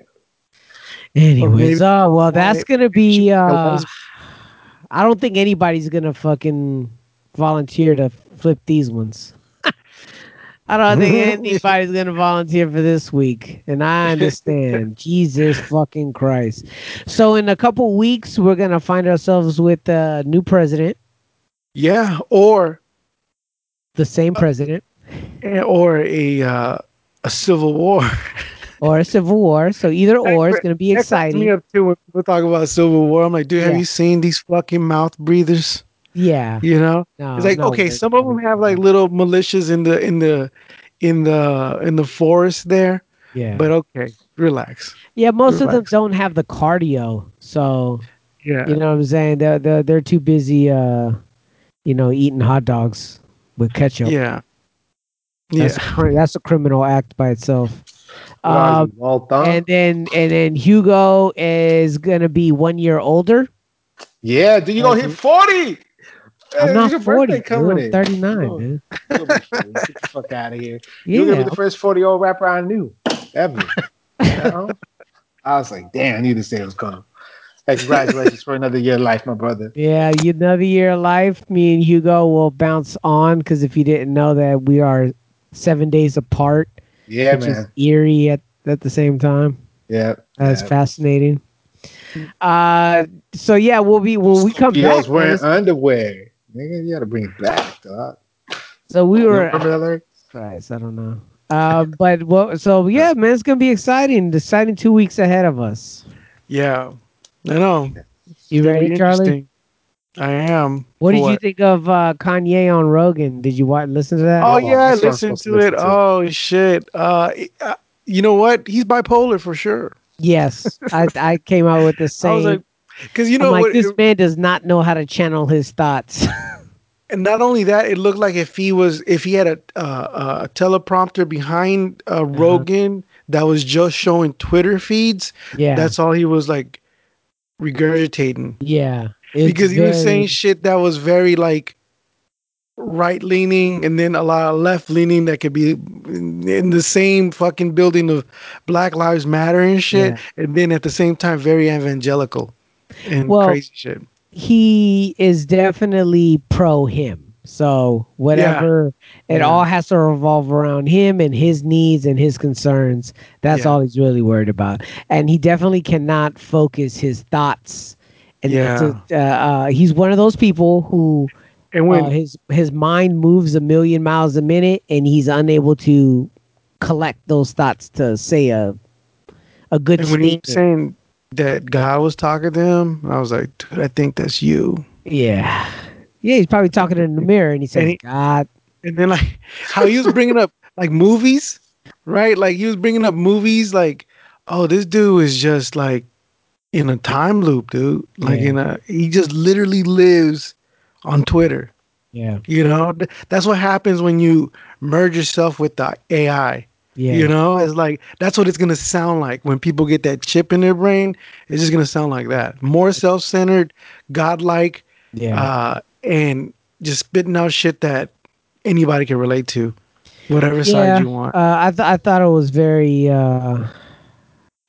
Anyways, oh well, that's gonna be. she was a uh. I don't think anybody's gonna fucking volunteer to flip these ones. I don't think anybody's gonna volunteer for this week, and I understand. Jesus fucking Christ! So in a couple weeks, we're gonna find ourselves with a new president, Yeah, or the same president, or a uh, a civil war. or a civil war. So either or is gonna be That cracks me exciting. up too when people talk about civil war. I'm like, dude, have Yeah. you seen these fucking mouth breathers? Yeah. You know, No, it's like no, okay, some of them have like little militias in the in the in the in the forest there, Yeah. but okay, relax. Yeah, most of them don't have the cardio, so Yeah, you know what I'm saying. They're they're, they're too busy, uh, you know, eating hot dogs with ketchup. yeah, that's yeah. a, that's a criminal act by itself. Um, Walt and then and then Hugo is gonna be one year older. yeah, dude, you gonna hit 40. I'm Hey, not your forty. birthday Dude, coming I'm in. 39, Oh, dude. 40. Get the fuck out of here. Yeah, You're gonna be the first 40 year old rapper I knew ever. You know? I was like, damn, I knew this day was coming. Hey, congratulations for another year of life, my brother. Yeah, another year of life. Me and Hugo will bounce on because if you didn't know that we are seven days apart, Yeah, which is man. eerie at, at the same time. Yeah. That's yeah. fascinating. Uh, so yeah, we'll be when we come Scorpios back. wearing it's- underwear. Nigga, you gotta bring it back, dog. so we were. remember? Christ, I don't know. Uh, but well, so yeah, man, it's gonna be exciting. Exciting two weeks ahead of us. Yeah, I know. You It'll ready, Charlie? I am. What did you think of uh, Kanye on Rogan? Did you watch, listen to that? Oh on, yeah, I I'm listened to to it. Oh shit. Uh, uh, you know what? He's bipolar for sure. Yes, I, I came out with the same. like, because you I'm know like, what? this it- man does not know how to channel his thoughts. and not only that, it looked like if he was, if he had a uh, a teleprompter behind uh, Uh-huh. Rogan that was just showing Twitter feeds. yeah, That's all he was like regurgitating yeah. It's because he was saying shit that was very like right leaning and then a lot of left leaning that could be in the same fucking building of Black Lives Matter and shit, and then at the same time very evangelical and Well, crazy shit. he is definitely pro him. So whatever, it Yeah. all has to revolve around him and his needs and his concerns. That's Yeah. all he's really worried about. And he definitely cannot focus his thoughts. And Yeah. uh, uh, he's one of those people who And when uh, his his mind moves a million miles a minute, and he's unable to collect those thoughts to say a a good and when he was saying that God was talking to him, I was like, dude, I think that's you. Yeah. Yeah, he's probably talking in the mirror and he he- God. And then like how he was bringing up like movies, right? Like he was bringing up movies like, oh, this dude is just like in a time loop, dude. Like Yeah. in a he just literally lives on Twitter. Yeah. You know, that's what happens when you merge yourself with the AI. Yeah. You know, it's like that's what it's gonna sound like when people get that chip in their brain. It's just gonna sound like that. More self-centered, godlike, Yeah. uh, and just spitting out shit that anybody can relate to, whatever side you want. Uh, I th- I thought it was very. Uh,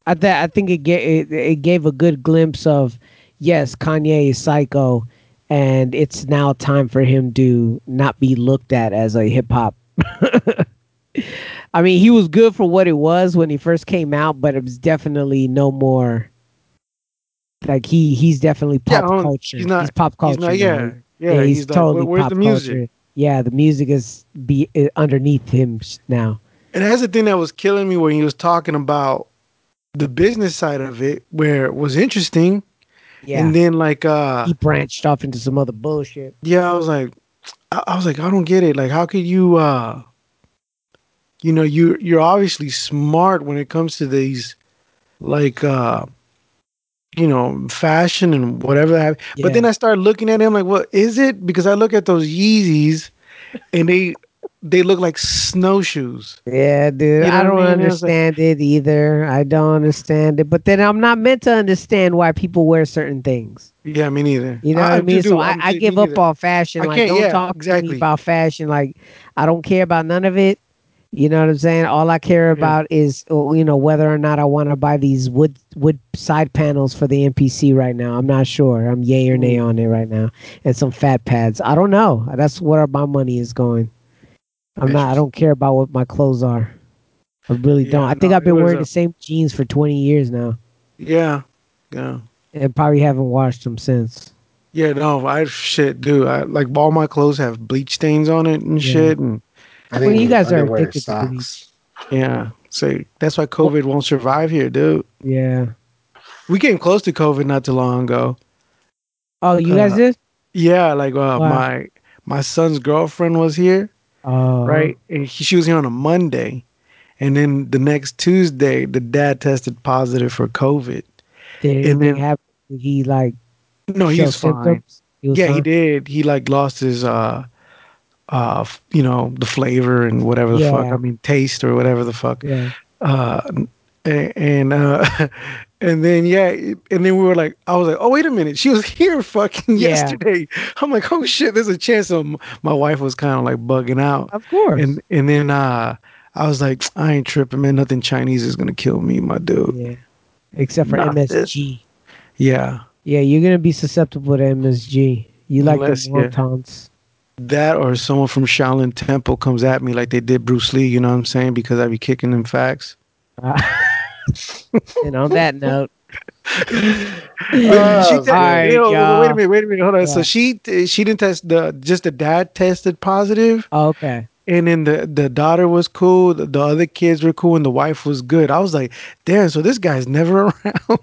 I th- I think it, ga- it it gave a good glimpse of yes, Kanye is psycho, and it's now time for him to not be looked at as a hip hop. I mean, he was good for what it was when he first came out, but it was definitely no more. Like he he's definitely pop um, culture. he's not- he's pop he's culture. not- now. yeah, yeah, he's, he's totally "Where- where's pop the music?" culture. Yeah, the music is be uh, underneath him now. And that's the thing that was killing me when he was talking about the business side of it, where it was interesting. Yeah, And then like uh he branched off into some other bullshit. yeah, I was like I, I was like, I don't get it. Like how could you uh you know, you you're obviously smart when it comes to these like uh you know, fashion and whatever. have- But then I started looking at him like, what is it? Because I look at those Yeezys and they they look like snowshoes. Yeah, dude. You know I don't I mean? It like- understand it either. I don't understand it. But then I'm not meant to understand why people wear certain things. Yeah, me neither. You know what I mean? do. So I, I give up neither. on fashion. I Like, don't yeah, talk to me exactly. about fashion. Like, I don't care about none of it. You know what I'm saying? All I care about is, uh, you know, whether or not I want to buy these wood wood side panels for the MPC right now. I'm not sure. I'm yay or nay on it right now, and some fat pads. I don't know. That's where my money is going. I'm not. I don't care about what my clothes are. I really don't. I think no, I've been wearing a- the same jeans for 20 years now, Yeah. Yeah. and probably haven't washed them since. Yeah, no, I shit, dude. I like all my clothes have bleach stains on it and Yeah. shit, and I Well, you guys are underwear addicted to socks. bleach. yeah. So that's why COVID won't survive here, dude. Yeah. We came close to COVID not too long ago. Oh, you guys Uh, did? Yeah, like uh, Wow. my my son's girlfriend was here, Oh, right, and he, she was here on a Monday, and then the next Tuesday, the dad tested positive for COVID. Did and then-? Did he like No, he was fine. He was yeah, he did. He like lost his uh uh you know the flavor and whatever the fuck. I mean taste or whatever the fuck. Yeah. uh and uh and then yeah and then we were like i was like oh wait a minute she was here fucking Yeah. yesterday i'm like oh shit there's a chance so my wife was kind of like bugging out Of course. and and then uh i was like i ain't tripping man nothing chinese is gonna kill me my dude yeah. Except for Not this. MSG. yeah Yeah, you're gonna be susceptible to MSG. You like Unless, the yeah. wontons. That or someone from Shaolin Temple comes at me like they did Bruce Lee. You know what I'm saying? Because I be kicking them facts. and on that note, all right, you know, wait a minute, wait a minute, hold on. So she she didn't test the just the dad tested positive, okay. and then the the daughter was cool. The, the other kids were cool, and the wife was good. I was like, damn. So this guy's never around.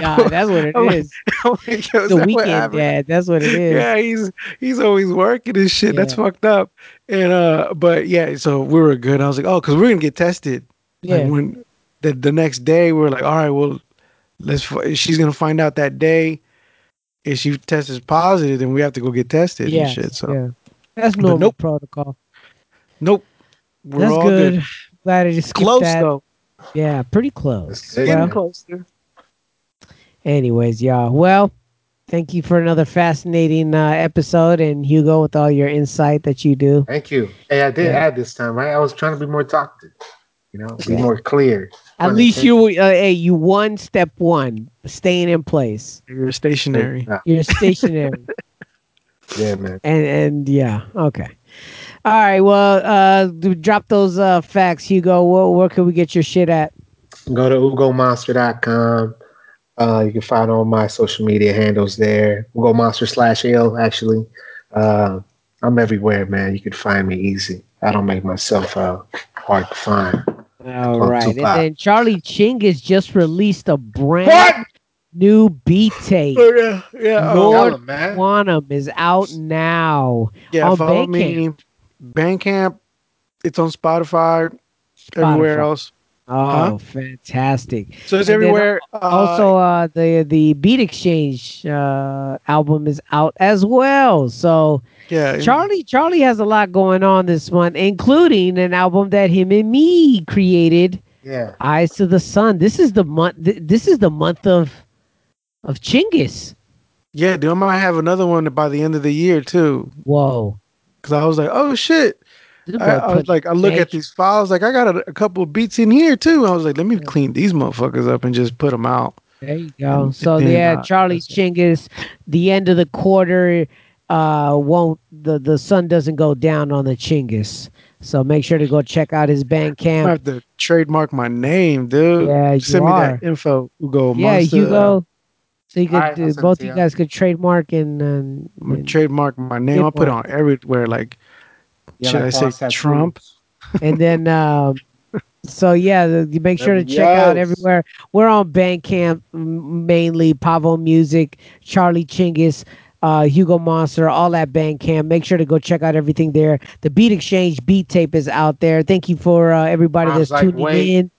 Yeah, that's what it like- is. I'm like, yo, the weekend dad. That's what it is. Yeah, he's he's always working and shit. That's fucked up. And uh, but yeah, so we were good. I was like, oh, because we're gonna get tested. Like Yeah. when the the next day, we are like, all right, well, let's. She's gonna find out that day. If she tests positive, then we have to go get tested Yeah, and shit. So yeah. That's But normal nope. protocol. nope, we're That's all good. good. Glad I just Close that. though. Yeah, pretty close. good. Well, Getting closer. anyways, y'all. Well, thank you for another fascinating uh, episode, and Hugo with all your insight that you do. Thank you. Hey, I did Yeah. add this time, right? I was trying to be more talkative, you know, be Yeah. more clear. At least you, uh, hey, you won step one, staying in place. You're stationary. Yeah, You're stationary, yeah, man. and and yeah, okay. All right. Well, uh, drop those uh facts, Hugo. Where, where can we get your shit at? Go to ugomonster.com. Uh, you can find all my social media handles there. Ugo Monster slash L, actually. Uh, I'm everywhere, man. You can find me easy. I don't make myself uh, hard to find. All Called right, and then Charlie Chinggis just released a brand What? new beat tape. Oh, yeah, yeah. Lord Tell 'em, man. Quantum is out now. yeah, on follow Bandcamp. me. Bandcamp. It's on Spotify. Everywhere else. Oh, Huh? fantastic! So it's And everywhere. Uh, also, uh, the the Beat Exchange uh, album is out as well. So yeah, Charlie Charlie has a lot going on this month, including an album that him and me created, Yeah. Eyes to the Sun. This is the month. Th- this is the month of of Chinggis. Yeah, dude, I might have another one by the end of the year too. Whoa! Cause I was like, oh shit. This I, I was like, I look at these files, like I got a, a couple of beats in here too. I was like, let me clean these motherfuckers up and just put them out. There you go. And So then, yeah, uh, Charlie Chinggis, the end of the quarter uh won't the the sun doesn't go down on the Chinggis. So make sure to go check out his I Bandcamp. have to trademark my name, dude. Yeah, you Send me are. that info. Ugo Yeah, Monster. Hugo. So you could Alright, I'll uh, both you you. guys could trademark and, and, and trademark my name. I'll put it on everywhere. Like, Yeah, should like I say Boss Tattoos. Trump? and then um so yeah you make sure to check out everywhere we're on bandcamp m- mainly pavo music charlie chinggis uh hugo monster all at bandcamp make sure to go check out everything there the beat exchange beat tape is out there thank you for uh, everybody Rhymes that's Like tuning Wait. in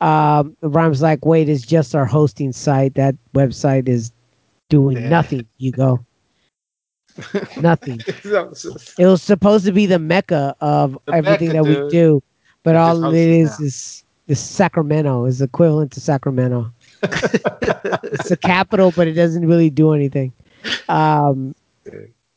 um rhymes like wait is just our hosting site that website is doing Yeah. nothing hugo nothing it was supposed to be the mecca of The everything Mecca, that we do, but all it it is now. is is Sacramento is equivalent to Sacramento. it's a capital, but it doesn't really do anything. Um,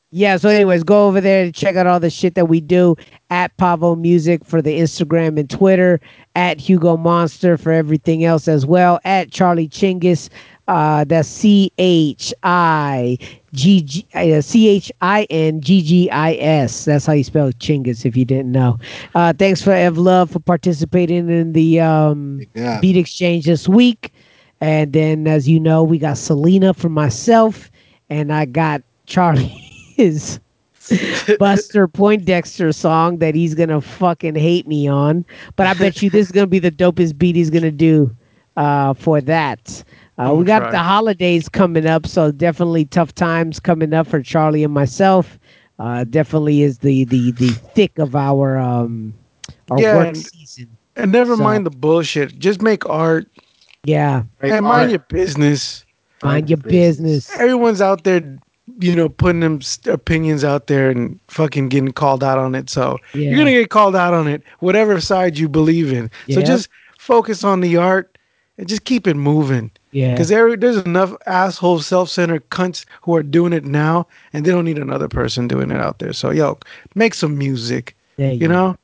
yeah. So, anyways, go over there to check out all the shit that we do at Pavo Music for the Instagram and Twitter, at Hugo Monster for everything else as well, at Charlie Chinggis. Uh, that's C H I G G uh, C H I N G G I S. That's how you spell Chinggis if you didn't know. Uh, thanks for Ev Love for participating in the um, Yeah. beat exchange this week. And then, as you know, we got Selena for myself, and I got Charlie his Buster Poindexter song that he's gonna fucking hate me on. But I bet you this is gonna be the dopest beat he's gonna do uh, for that. Uh, I'm we got try. the holidays coming up, so definitely tough times coming up for Charlie and myself. Uh, definitely is the the the thick of our um our Yeah, work and- season. And never So- mind the bullshit. Just make art Yeah, and mind your business. mind your business. Everyone's out there, you know, putting them opinions out there and fucking getting called out on it. So Yeah. you're gonna get called out on it, whatever side you believe in. So just focus on the art and just keep it moving. Yeah. Because there, there's enough asshole, self-centered cunts who are doing it now, and they don't need another person doing it out there. So yo, make some music. There You know,